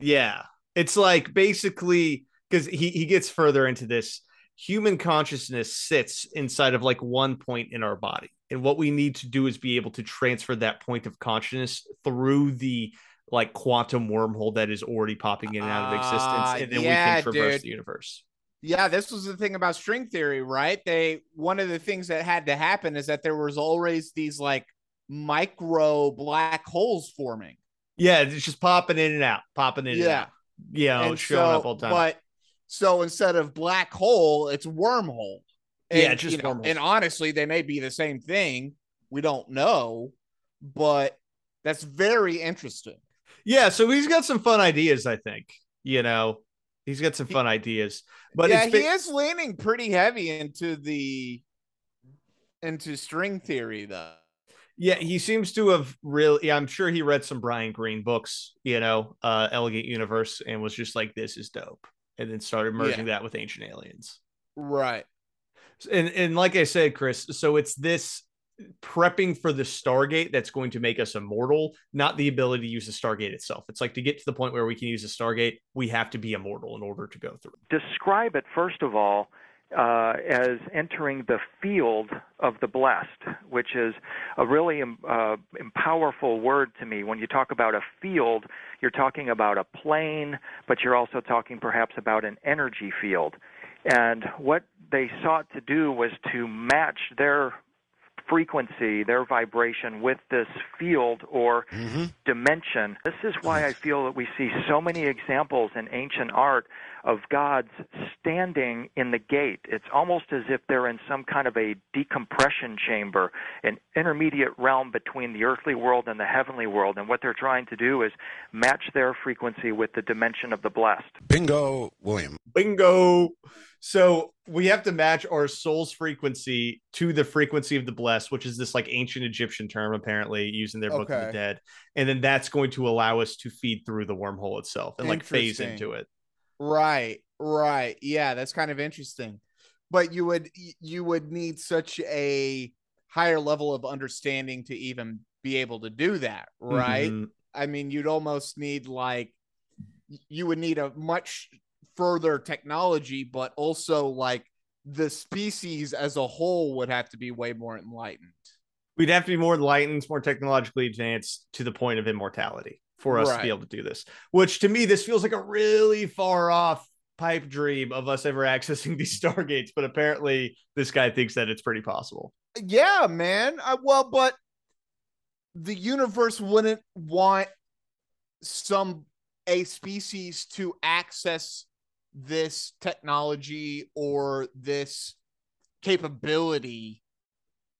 Yeah. It's like basically because he, he gets further into this. Human consciousness sits inside of like one point in our body. And what we need to do is be able to transfer that point of consciousness through the like quantum wormhole that is already popping in and out of Ah, existence. And then yeah, we can traverse dude. the universe. Yeah, this was the thing about string theory, right? They one of the things that had to happen is that there was always these like micro black holes forming. Yeah, it's just popping in and out, popping in and Yeah. out. Yeah, and showing so, up all the time. But so instead of black hole, it's wormhole. Yeah, And, it's just you know. And honestly, they may be the same thing. We don't know, but that's very interesting. yeah, so he's got some fun ideas, I think. You know, he's got some fun ideas. But yeah, it's he is leaning pretty heavy into the into string theory though. yeah, he seems to have really yeah, I'm sure he read some Brian Greene books, you know, uh Elegant Universe, and was just like, This is dope. And then started merging that with ancient aliens. Right. and and like I said, Chris, so it's this prepping for the Stargate that's going to make us immortal, not the ability to use the Stargate itself. It's like to get to the point where we can use the Stargate, we have to be immortal in order to go through. Describe it, first of all, uh, as entering the field of the blessed, which is a really um, uh, powerful word to me. When you talk about a field, you're talking about a plane, but you're also talking perhaps about an energy field. And what they sought to do was to match their frequency, their vibration with this field or mm-hmm. dimension. This is why I feel that we see so many examples in ancient art of gods standing in the gate. It's almost as if they're in some kind of a decompression chamber, an intermediate realm between the earthly world and the heavenly world. And what they're trying to do is match their frequency with the dimension of the blessed. Bingo, William. Bingo. So we have to match our soul's frequency to the frequency of the blessed, which is this like ancient Egyptian term, apparently used in their Book of the Dead. And then that's going to allow us to feed through the wormhole itself and like phase into it. Right, right. Yeah, that's kind of interesting. But you would you would need such a higher level of understanding to even be able to do that, right? Mm-hmm. I mean, you'd almost need like you would need a much further technology, but also like the species as a whole would have to be way more enlightened. We'd have to be more enlightened, more technologically advanced to the point of immortality for us right. to be able to do this. Which to me, this feels like a really far off pipe dream of us ever accessing these stargates. But apparently, this guy thinks that it's pretty possible. Yeah, man. I, well, but the universe wouldn't want some a species to access this technology or this capability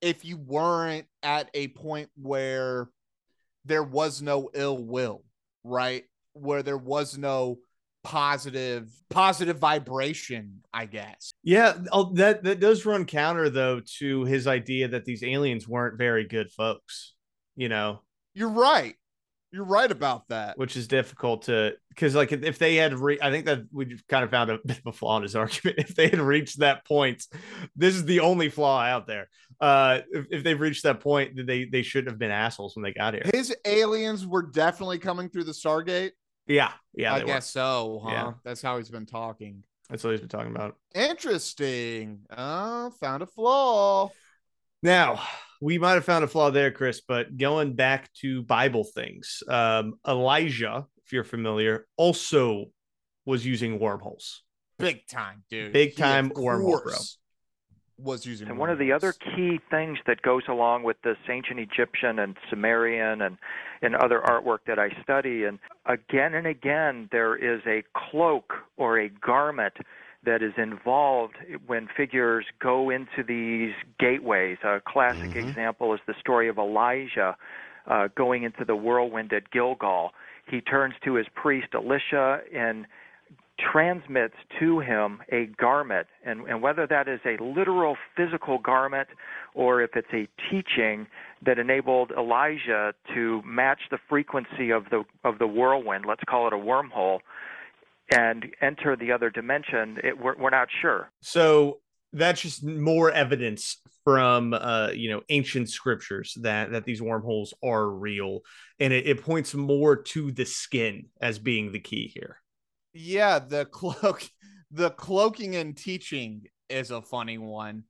if you weren't at a point where there was no ill will, right? Where there was no positive positive vibration, I guess. Yeah, oh, that that does run counter though to his idea that these aliens weren't very good folks. You know, you're right. You're right about that. Which is difficult to because like if they had re- I think that we kind of found a bit of a flaw in his argument. If they had reached that point, this is the only flaw out there. Uh if, if they've reached that point, they they shouldn't have been assholes when they got here. His aliens were definitely coming through the Stargate. Yeah, yeah. I guess were. so, huh? Yeah. That's how he's been talking. That's what he's been talking about. Interesting. Oh, found a flaw. Now, we might have found a flaw there, Chris, but going back to Bible things, um, Elijah, if you're familiar, also was using wormholes. Big time, dude. Big time wormhole, bro. Was using and one of the other key things that goes along with this ancient Egyptian and Sumerian and and other artwork that I study, and again and again there is a cloak or a garment that is involved when figures go into these gateways. A classic mm-hmm. example is the story of Elijah uh, going into the whirlwind at Gilgal. He turns to his priest Elisha and transmits to him a garment, and, and whether that is a literal physical garment or if it's a teaching that enabled Elijah to match the frequency of the of the whirlwind, let's call it a wormhole, and enter the other dimension, it, we're, we're not sure. So that's just more evidence from uh, you know ancient scriptures that that these wormholes are real, and it, it points more to the skin as being the key here. Yeah, the cloak, the cloaking and teaching is a funny one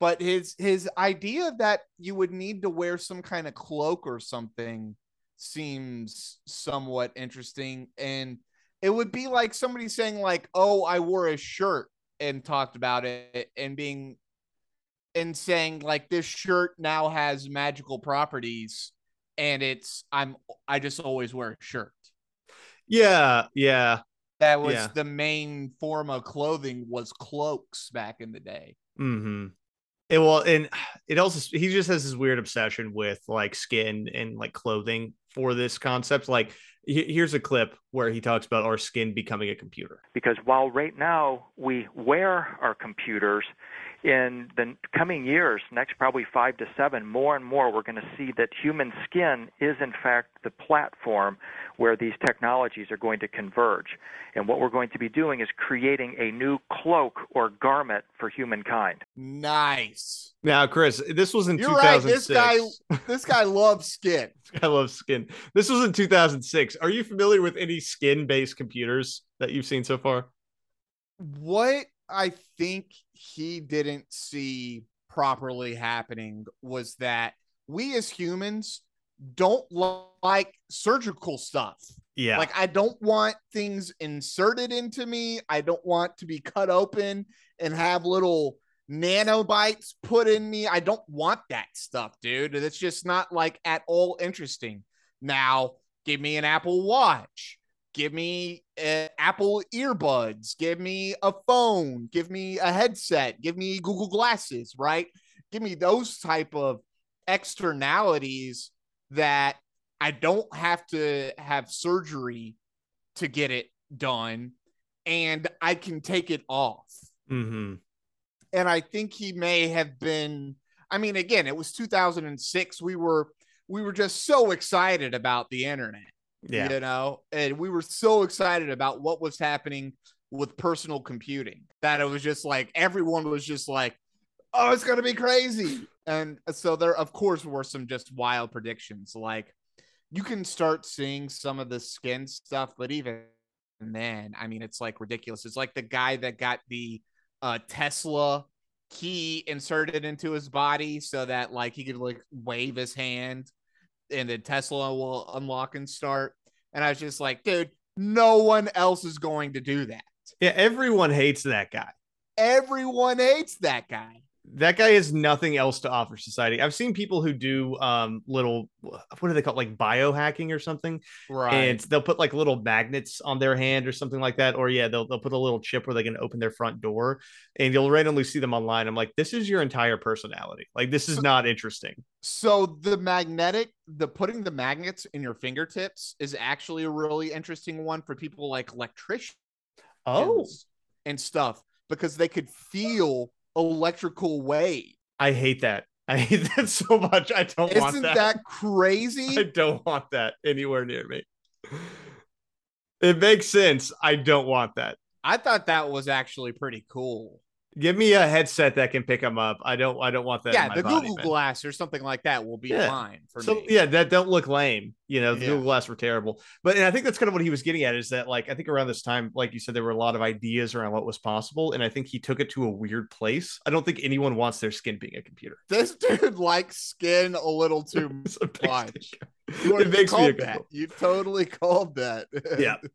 but his his idea that you would need to wear some kind of cloak or something seems somewhat interesting and it would be like somebody saying like, "Oh, I wore a shirt and talked about it," and being and saying like, "This shirt now has magical properties." And it's I'm I just always wear a shirt. Yeah, yeah. That was yeah. the main form of clothing was cloaks back in the day. Mm-hmm. It, well, and it also he just has this weird obsession with like skin and like clothing for this concept. Like here's a clip where he talks about our skin becoming a computer. Because while right now we wear our computers, in the coming years, next probably five to seven, more and more, we're going to see that human skin is in fact the platform where these technologies are going to converge. And what we're going to be doing is creating a new cloak or garment for humankind. Nice. Now, Chris, this was in You're right. This guy, this guy loves skin. I love skin. This was in 2006. Are you familiar with any skin-based computers that you've seen so far? What I think he didn't see properly happening was that we as humans don't like surgical stuff. Yeah. Like I don't want things inserted into me. I don't want to be cut open and have little nanobites put in me. I don't want that stuff, dude. It's just not like at all interesting. Now, give me an Apple Watch. Give me uh, Apple earbuds. Give me a phone. Give me a headset. Give me Google Glasses, right? Give me those type of externalities that I don't have to have surgery to get it done and I can take it off. mm-hmm. And I think he may have been I mean again, it was 2006. We were we were just so excited about the internet. Yeah. You know, and we were so excited about what was happening with personal computing that it was just like everyone was just like, oh, it's going to be crazy. And so there, of course, were some just wild predictions. Like you can start seeing some of the skin stuff, but even then, I mean, it's like ridiculous. It's like the guy that got the uh, Tesla key inserted into his body so that like he could like wave his hand and then Tesla will unlock and start. And I was just like, dude, no one else is going to do that. Yeah. Everyone hates that guy. Everyone hates that guy. That guy has nothing else to offer society. I've seen people who do um little what do they call it? like biohacking or something, Right. and they'll put like little magnets on their hand or something like that. Or yeah, they'll they'll put a little chip where they can open their front door, and you'll randomly see them online. I'm like, this is your entire personality. Like this is not interesting. so the magnetic, the putting the magnets in your fingertips is actually a really interesting one for people like electricians Oh, and stuff because they could feel electrical wave. I hate that. I hate that so much. I don't want Isn't that. that crazy? I don't want that anywhere near me. It makes sense. I don't want that. I thought that was actually pretty cool. Give me a headset that can pick them up. I don't. I don't want that. in yeah, the Google. Glass or something like that will be Yeah. fine for So me. yeah, that don't look lame. You know, the Yeah. Google Glass were terrible. But and I think that's kind of what he was getting at is that like I think around this time, like you said, there were a lot of ideas around what was possible, and I think he took it to a weird place. I don't think anyone wants their skin being a computer. This dude likes skin a little too It's a big much. You It makes me that. You totally called that. yeah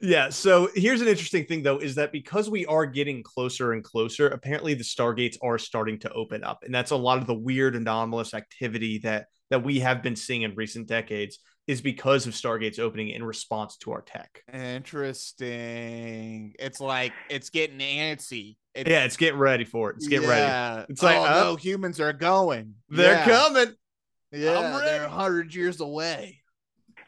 yeah so here's an interesting thing though is that because we are getting closer and closer apparently the stargates are starting to open up and that's a lot of the weird anomalous activity that that we have been seeing in recent decades is because of stargates opening in response to our tech Interesting. It's like it's getting antsy. It's, yeah it's getting ready for it it's getting ready. It's like, oh, uh, no, humans are going. they're yeah. coming Yeah, they're hundred years away.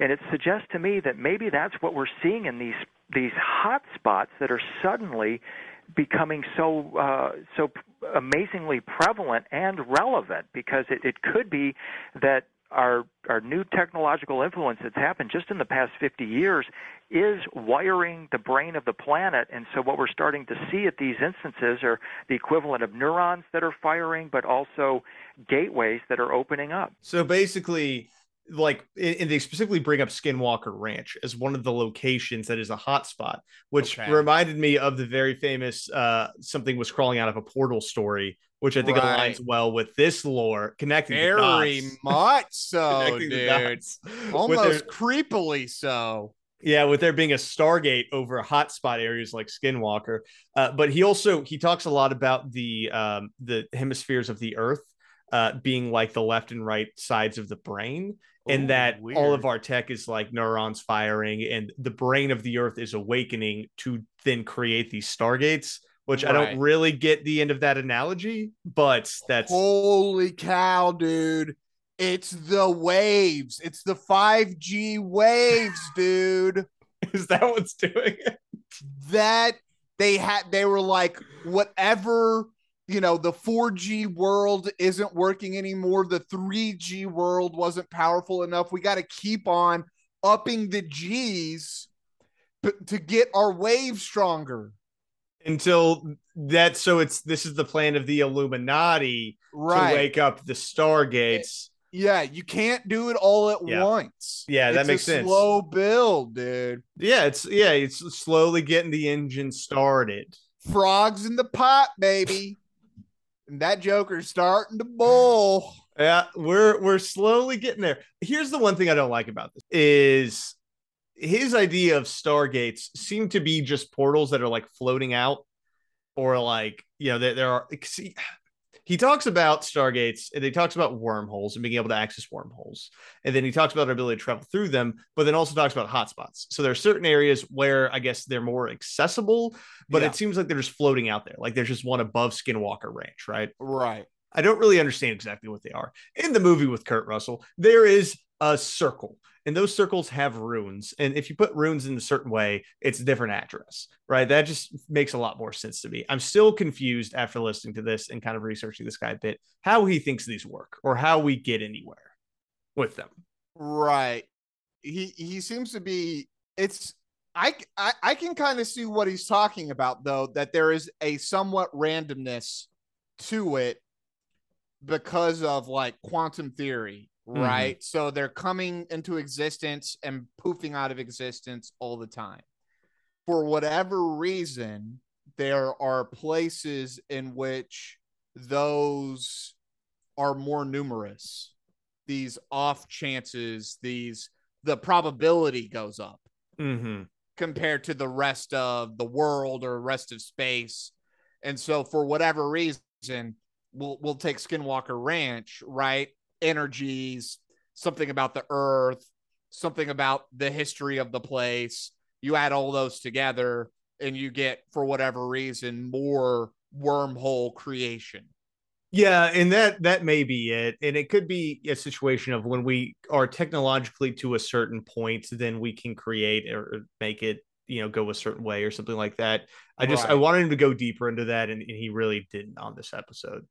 And it suggests to me that maybe that's what we're seeing in these these hot spots that are suddenly becoming so uh, so amazingly prevalent and relevant because it, it could be that our our new technological influence that's happened just in the past 50 years is wiring the brain of the planet. And so what we're starting to see at these instances are the equivalent of neurons that are firing but also gateways that are opening up. So basically, like, and they specifically bring up Skinwalker Ranch as one of the locations that is a hotspot, which Okay. reminded me of the very famous uh, "something was crawling out of a portal" story, which I think Right. aligns well with this lore, connecting Very much so, dude. Almost their- creepily so. yeah with there being a stargate over hotspot areas like skinwalker uh, but he also he talks a lot about the um, the hemispheres of the earth uh, being like the left and right sides of the brain and Ooh, that all of our tech is like neurons firing and the brain of the earth is awakening to then create these stargates which i don't really get the end of that analogy but that's Holy cow, dude. It's the waves. It's the 5G waves, dude. is that what's doing it That they had they were like whatever you know, the 4G world isn't working anymore. The 3G world wasn't powerful enough. We got to keep on upping the G's to get our wave stronger. Until that, so it's this is the plan of the Illuminati right. to wake up the Stargates. Yeah, you can't do it all at yeah. once. Yeah, that makes a sense. Slow build, dude. Yeah, it's yeah, it's slowly getting the engine started. Frogs in the pot, baby. And that Joker's starting to bowl. Yeah, we're we're slowly getting there. Here's the one thing I don't like about this is his idea of stargates seem to be just portals that are like floating out or like you know there, there are see, he talks about stargates and he talks about wormholes and being able to access wormholes and then he talks about our ability to travel through them but then also talks about hotspots so there are certain areas where i guess they're more accessible but Yeah. it seems like they're just floating out there like there's just one above skinwalker ranch right Right. I don't really understand exactly what they are. In the movie with Kurt Russell, there is a circle, and those circles have runes. And if you put runes in a certain way, it's a different address, right? That just makes a lot more sense to me. I'm still confused after listening to this and kind of researching this guy a bit, how he thinks these work or how we get anywhere with them. Right. He he seems to be it's I I, I can kind of see what he's talking about though that there is a somewhat randomness to it because of like quantum theory, Mhm. right? So they're coming into existence and poofing out of existence all the time. For whatever reason, there are places in which those are more numerous. These off chances, these the probability goes up Mm-hmm. compared to the rest of the world or rest of space. And so for whatever reason, we'll we'll take Skinwalker Ranch, right? Energies, something about the earth, something about the history of the place. You add all those together and you get for whatever reason more wormhole creation. Yeah, and that that may be it. And it could be a situation of when we are technologically to a certain point, then we can create or make it, you know, go a certain way or something like that. I just I wanted him to go deeper into that, and, and he really didn't on this episode.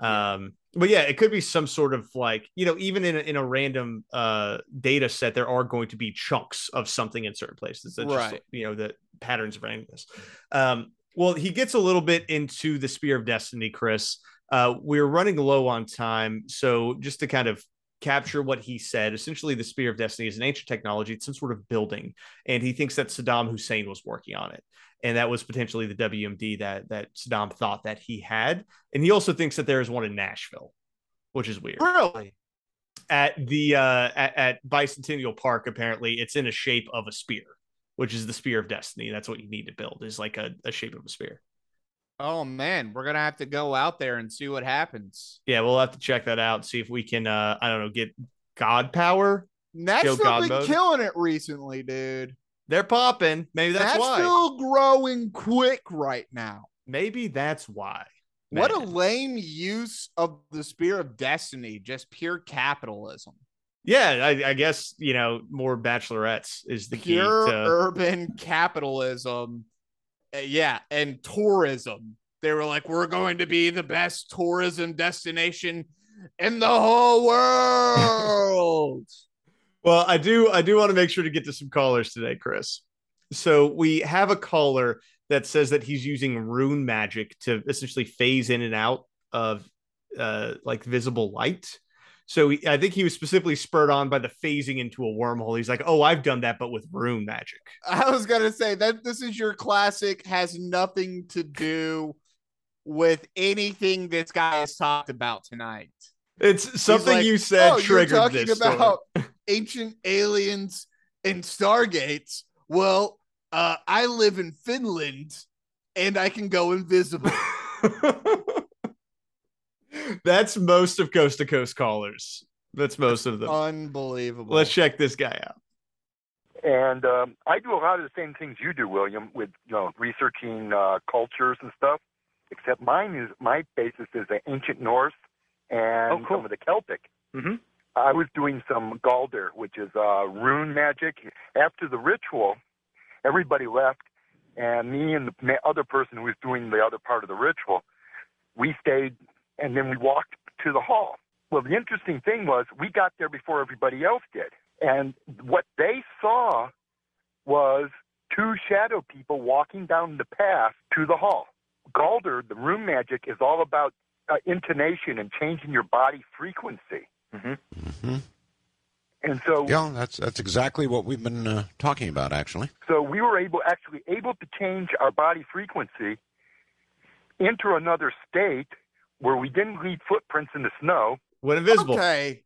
Um, but yeah, it could be some sort of like, you know, even in a, in a random uh data set, there are going to be chunks of something in certain places. Just Right. you know the patterns of randomness. Um, well, he gets a little bit into the spear of destiny, Chris. Uh, we're running low on time, so just to kind of capture what he said, essentially, the spear of destiny is an ancient technology. It's some sort of building, and he thinks that Saddam Hussein was working on it, and that was potentially the WMD that that Saddam thought that he had. And he also thinks that there is one in Nashville, which is weird. Really? At the uh, at, at Bicentennial Park, apparently, it's in a shape of a spear, which is the spear of destiny. That's what you need to build is like a, a shape of a spear. Oh man, we're gonna have to go out there and see what happens. Yeah, we'll have to check that out. See if we can, uh, I don't know, get God power. Nashville God been mode. killing it recently, dude. They're popping. Maybe that's why. Nashville growing quick right now. Maybe that's why. What a lame use of the spear of destiny, just pure capitalism. yeah. I, I guess you know more bachelorettes is the key Pure to. urban capitalism. Uh, yeah, and tourism. They were like, we're going to be the best tourism destination in the whole world. Well, I do. I do want to make sure to get to some callers today, Chris. So we have a caller that says that he's using rune magic to essentially phase in and out of uh, like visible light. So he, I think he was specifically spurred on by the phasing into a wormhole. He's like, "Oh, I've done that, but with rune magic." I was gonna say that this is your classic, has nothing to do with anything this guy has talked about tonight. It's something like, you said oh, you're talking this about ancient aliens and stargates. Well, uh, I live in Finland and I can go invisible. story. That's most of coast to coast callers. That's most of them. Unbelievable. Let's check this guy out. And um, I do a lot of the same things you do, William, with you know researching uh, cultures and stuff. Except mine is my basis is the ancient Norse and Oh, cool. some of the Celtic. Mhm. I was doing some Galder, which is uh, rune magic. After the ritual, everybody left, and me and the other person who was doing the other part of the ritual we stayed, and then we walked to the hall. Well, the interesting thing was we got there before everybody else did. And what they saw was two shadow people walking down the path to the hall. Galder, the rune magic, is all about uh, intonation and changing your body frequency. Mm hmm And so, Yeah, that's that's exactly what we've been uh, talking about, actually. so we were able, actually able to change our body frequency, enter another state where we didn't leave footprints in the snow. Went invisible. Okay.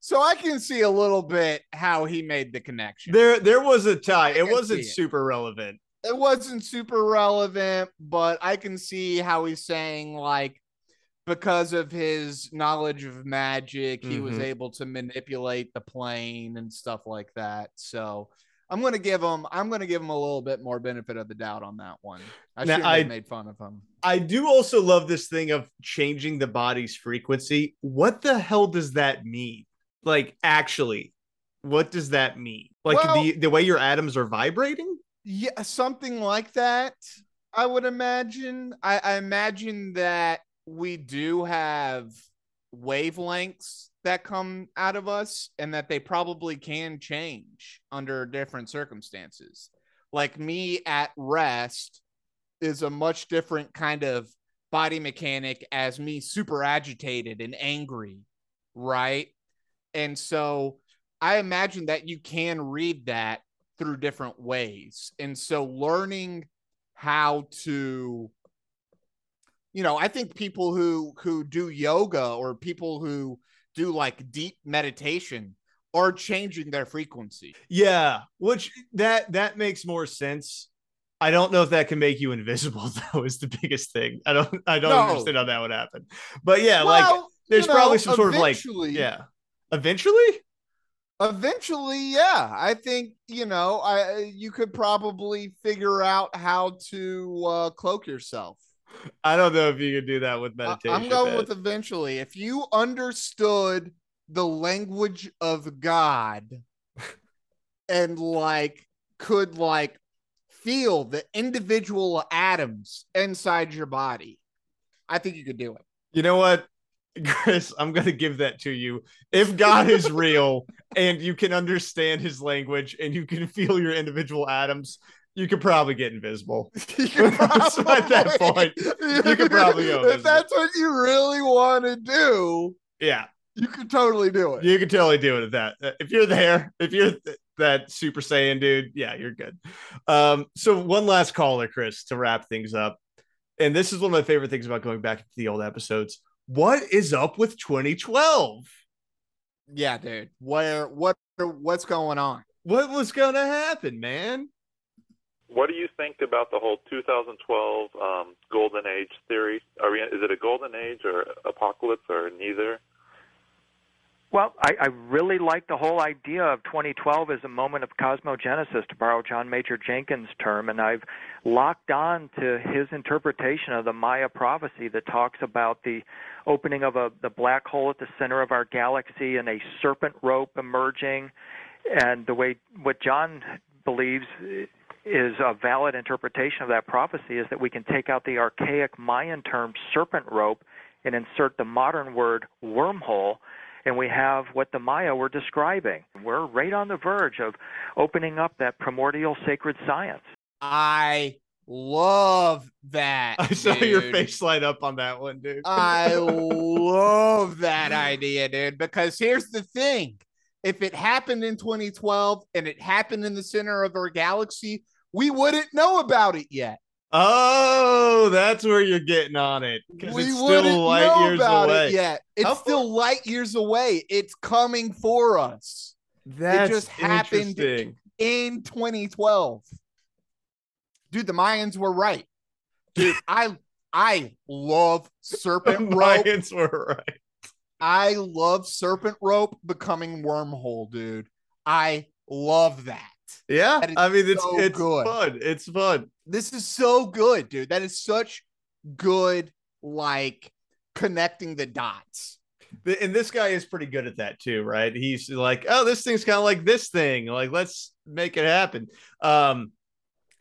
So I can see a little bit how he made the connection. There, there was a tie. It wasn't see it. super relevant. it wasn't super relevant, but I can see how he's saying like because of his knowledge of magic, he was Mhm. able to manipulate the plane and stuff like that. So I'm gonna give him I'm gonna give him a little bit more benefit of the doubt on that one. I Now, I- have made fun of him. I do also love this thing of changing the body's frequency. What the hell does that mean? Like, actually, what does that mean? Like Well- the the way your atoms are vibrating? Yeah, something like that. I would imagine. I, I imagine that we do have wavelengths that come out of us and that they probably can change under different circumstances. Like me at rest is a much different kind of body mechanic as me super agitated and angry, right? And so I imagine that you can read that through different ways. And so learning how to you know, I think people who who do yoga or people who do like deep meditation are changing their frequency. Yeah, which that that makes more sense. I don't know if that can make you invisible though is the biggest thing. I don't I don't No. understand how that would happen. But yeah, like there's you probably some sort of like yeah. Eventually? Eventually, yeah, I think you know, I you could probably figure out how to uh, cloak yourself. I don't know if you could do that with meditation. I'm going man. with eventually. If you understood the language of God and like could like feel the individual atoms inside your body, I think you could do it. You know what, Chris? I'm going to give that to you. If God is real and you can understand his language and you can feel your individual atoms, you could probably get invisible. You could So at that point, you could probably go If that's what you really want to do, Yeah, you could totally do it. you could totally do it at that. Uh, If you're there, if you're th- that Super Saiyan dude, yeah, you're good. Um, so one last caller, Chris, to wrap things up. And this is one of my favorite things about going back to the old episodes. What is up with 2012? Yeah, dude. Where what what's going on? What was going to happen, man? What do you think about the whole 2012 um, golden age theory? We? Is it a golden age or apocalypse or neither? Well, I, I really like the whole idea of 2012 as a moment of cosmogenesis, to borrow John Major Jenkins' term, and I've locked on to his interpretation of the Maya prophecy that talks about the opening of a the black hole at the center of our galaxy and a serpent rope emerging, and the way what John believes is a valid interpretation of that prophecy is that we can take out the archaic Mayan term serpent rope and insert the modern word wormhole and we have what the Maya were describing. We're right on the verge of opening up that primordial sacred science. I love that. I saw your face light up on that one, dude. I love that idea, dude. Because here's the thing if it happened in 2012 and it happened in the center of our galaxy, we wouldn't know about it yet. Oh, that's where you're getting on it. We it's wouldn't light know years about away. it yet. It's How still light years away. It's coming for us That's just happened. in 2012. Dude, the Mayans were right. Dude, I I love serpent rope. Mayans were right. I love serpent rope becoming wormhole, dude. I love that. Yeah, I mean it's so it's good. fun. It's fun. This is so good, dude. That is such good, like connecting the dots. And this guy is pretty good at that too, right? He's like, oh, this thing's kind of like this thing. Like, let's make it happen. Um,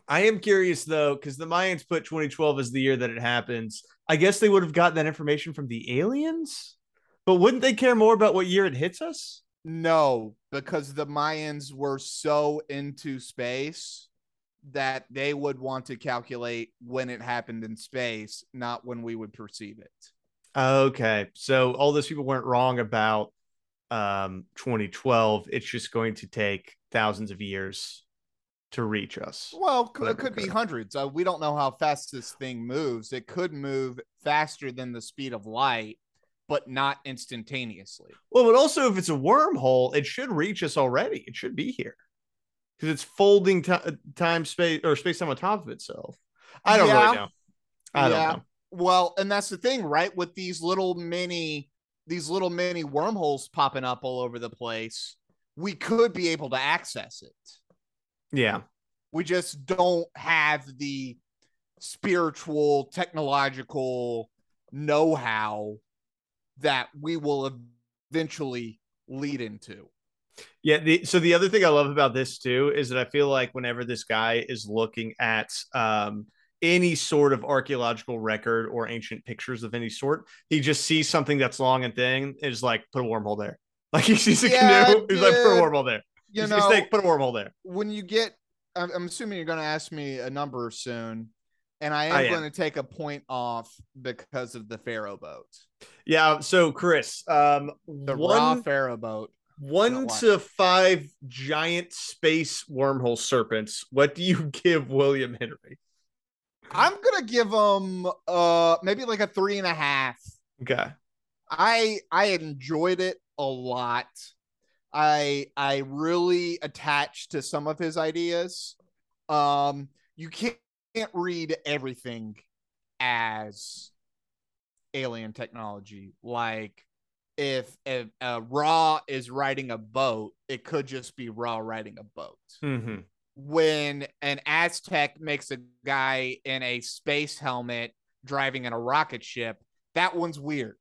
I am curious though, because the Mayans put 2012 as the year that it happens. I guess they would have gotten that information from the aliens, but wouldn't they care more about what year it hits us? No, because the Mayans were so into space that they would want to calculate when it happened in space, not when we would perceive it. Okay, so all those people weren't wrong about um 2012. It's just going to take thousands of years to reach us. Well, it could be hundreds. Uh, we don't know how fast this thing moves. It could move faster than the speed of light, but not instantaneously. Well, but also if it's a wormhole, it should reach us already. It should be here because it's folding ti- uh, time space or space time on top of itself. I don't Yeah. really know. I don't know. Well, and that's the thing, right? With these little mini, these little mini wormholes popping up all over the place, we could be able to access it. Yeah. We just don't have the spiritual, technological know how that we will eventually lead into. Yeah. The, so the other thing I love about this too is that I feel like whenever this guy is looking at um, any sort of archaeological record or ancient pictures of any sort, he just sees something that's long and thin and is like, put a wormhole there. Like he sees a Yeah, canoe, he's like, put a wormhole there. You He's know, a snake, put a wormhole there. when you get, I'm, I'm assuming you're going to ask me a number soon, and I am I am. going to take a point off because of the Pharaoh boat, Yeah. So Chris, um, the Ra one, Pharaoh boat. one to five giant space wormhole serpents. What do you give William Henry? I'm gonna give him uh maybe like a three and a half. Okay. I I enjoyed it a lot. I I really attached to some of his ideas. Um, you can't, can't read everything as alien technology. Like if, if uh, Ra is riding a boat, it could just be Ra riding a boat. Mm-hmm. When an Aztec makes a guy in a space helmet driving in a rocket ship, that one's weird.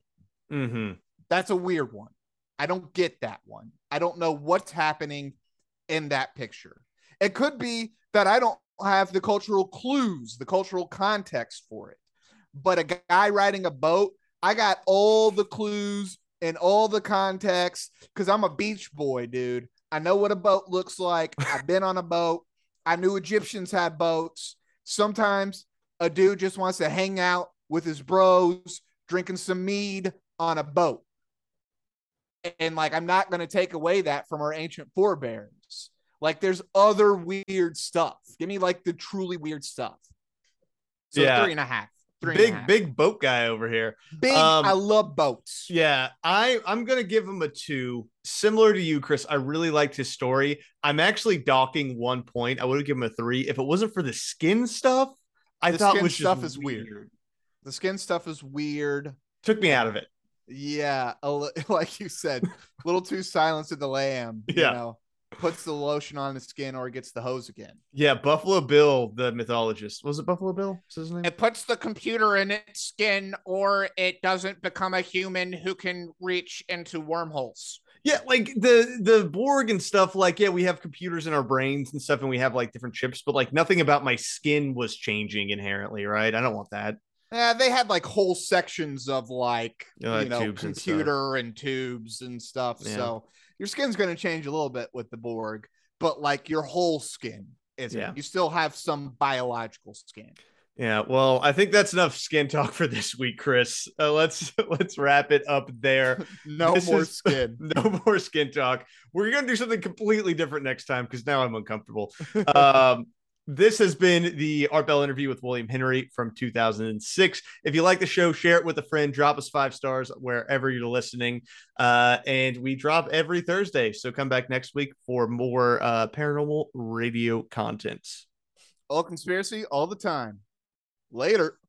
Mm-hmm. That's a weird one. I don't get that one. I don't know what's happening in that picture. It could be that I don't have the cultural clues, the cultural context for it. But a guy riding a boat, I got all the clues and all the context because I'm a beach boy, dude. I know what a boat looks like. I've been on a boat. I knew Egyptians had boats. Sometimes a dude just wants to hang out with his bros, drinking some mead on a boat. And like, I'm not going to take away that from our ancient forebears. Like, there's other weird stuff. Give me like the truly weird stuff. So Yeah. three and a half. Three and a Big half. big boat guy over here. big. um, I love boats. Yeah, I I'm gonna give him a two. Similar to you, Chris. I really liked his story. I'm actually docking one point. I would have given him a three if it wasn't for the skin stuff. I The thought skin was just stuff is weird. The skin stuff is weird. Took me out of it. Yeah, a li- like you said, a little too silence of the lamb. You Yeah. know, puts the lotion on his skin or gets the hose again. Yeah, Buffalo Bill, the mythologist. Was it Buffalo Bill? Is his name? It puts the computer in its skin, or it doesn't become a human who can reach into wormholes. Yeah, like the the Borg and stuff. Like, yeah, we have computers in our brains and stuff, and we have like different chips, but like nothing about my skin was changing inherently, right? I don't want that. Yeah, they had like whole sections of like like you know tubes and computer and, tubes and stuff. Yeah. So your skin's going to change a little bit with the Borg, but like your whole skin isn't. Yeah. You still have some biological skin. Yeah, well, I think that's enough skin talk for this week, Chris. Uh, let's let's wrap it up there. No This more is- skin. no more skin talk. We're gonna do something completely different next time because now I'm uncomfortable. um, this has been the Art Bell interview with William Henry from 2006. If you like the show, share it with a friend. Drop us five stars wherever you're listening. Uh, and we drop every Thursday, so come back next week for more uh, paranormal radio content. All conspiracy all the time. Later.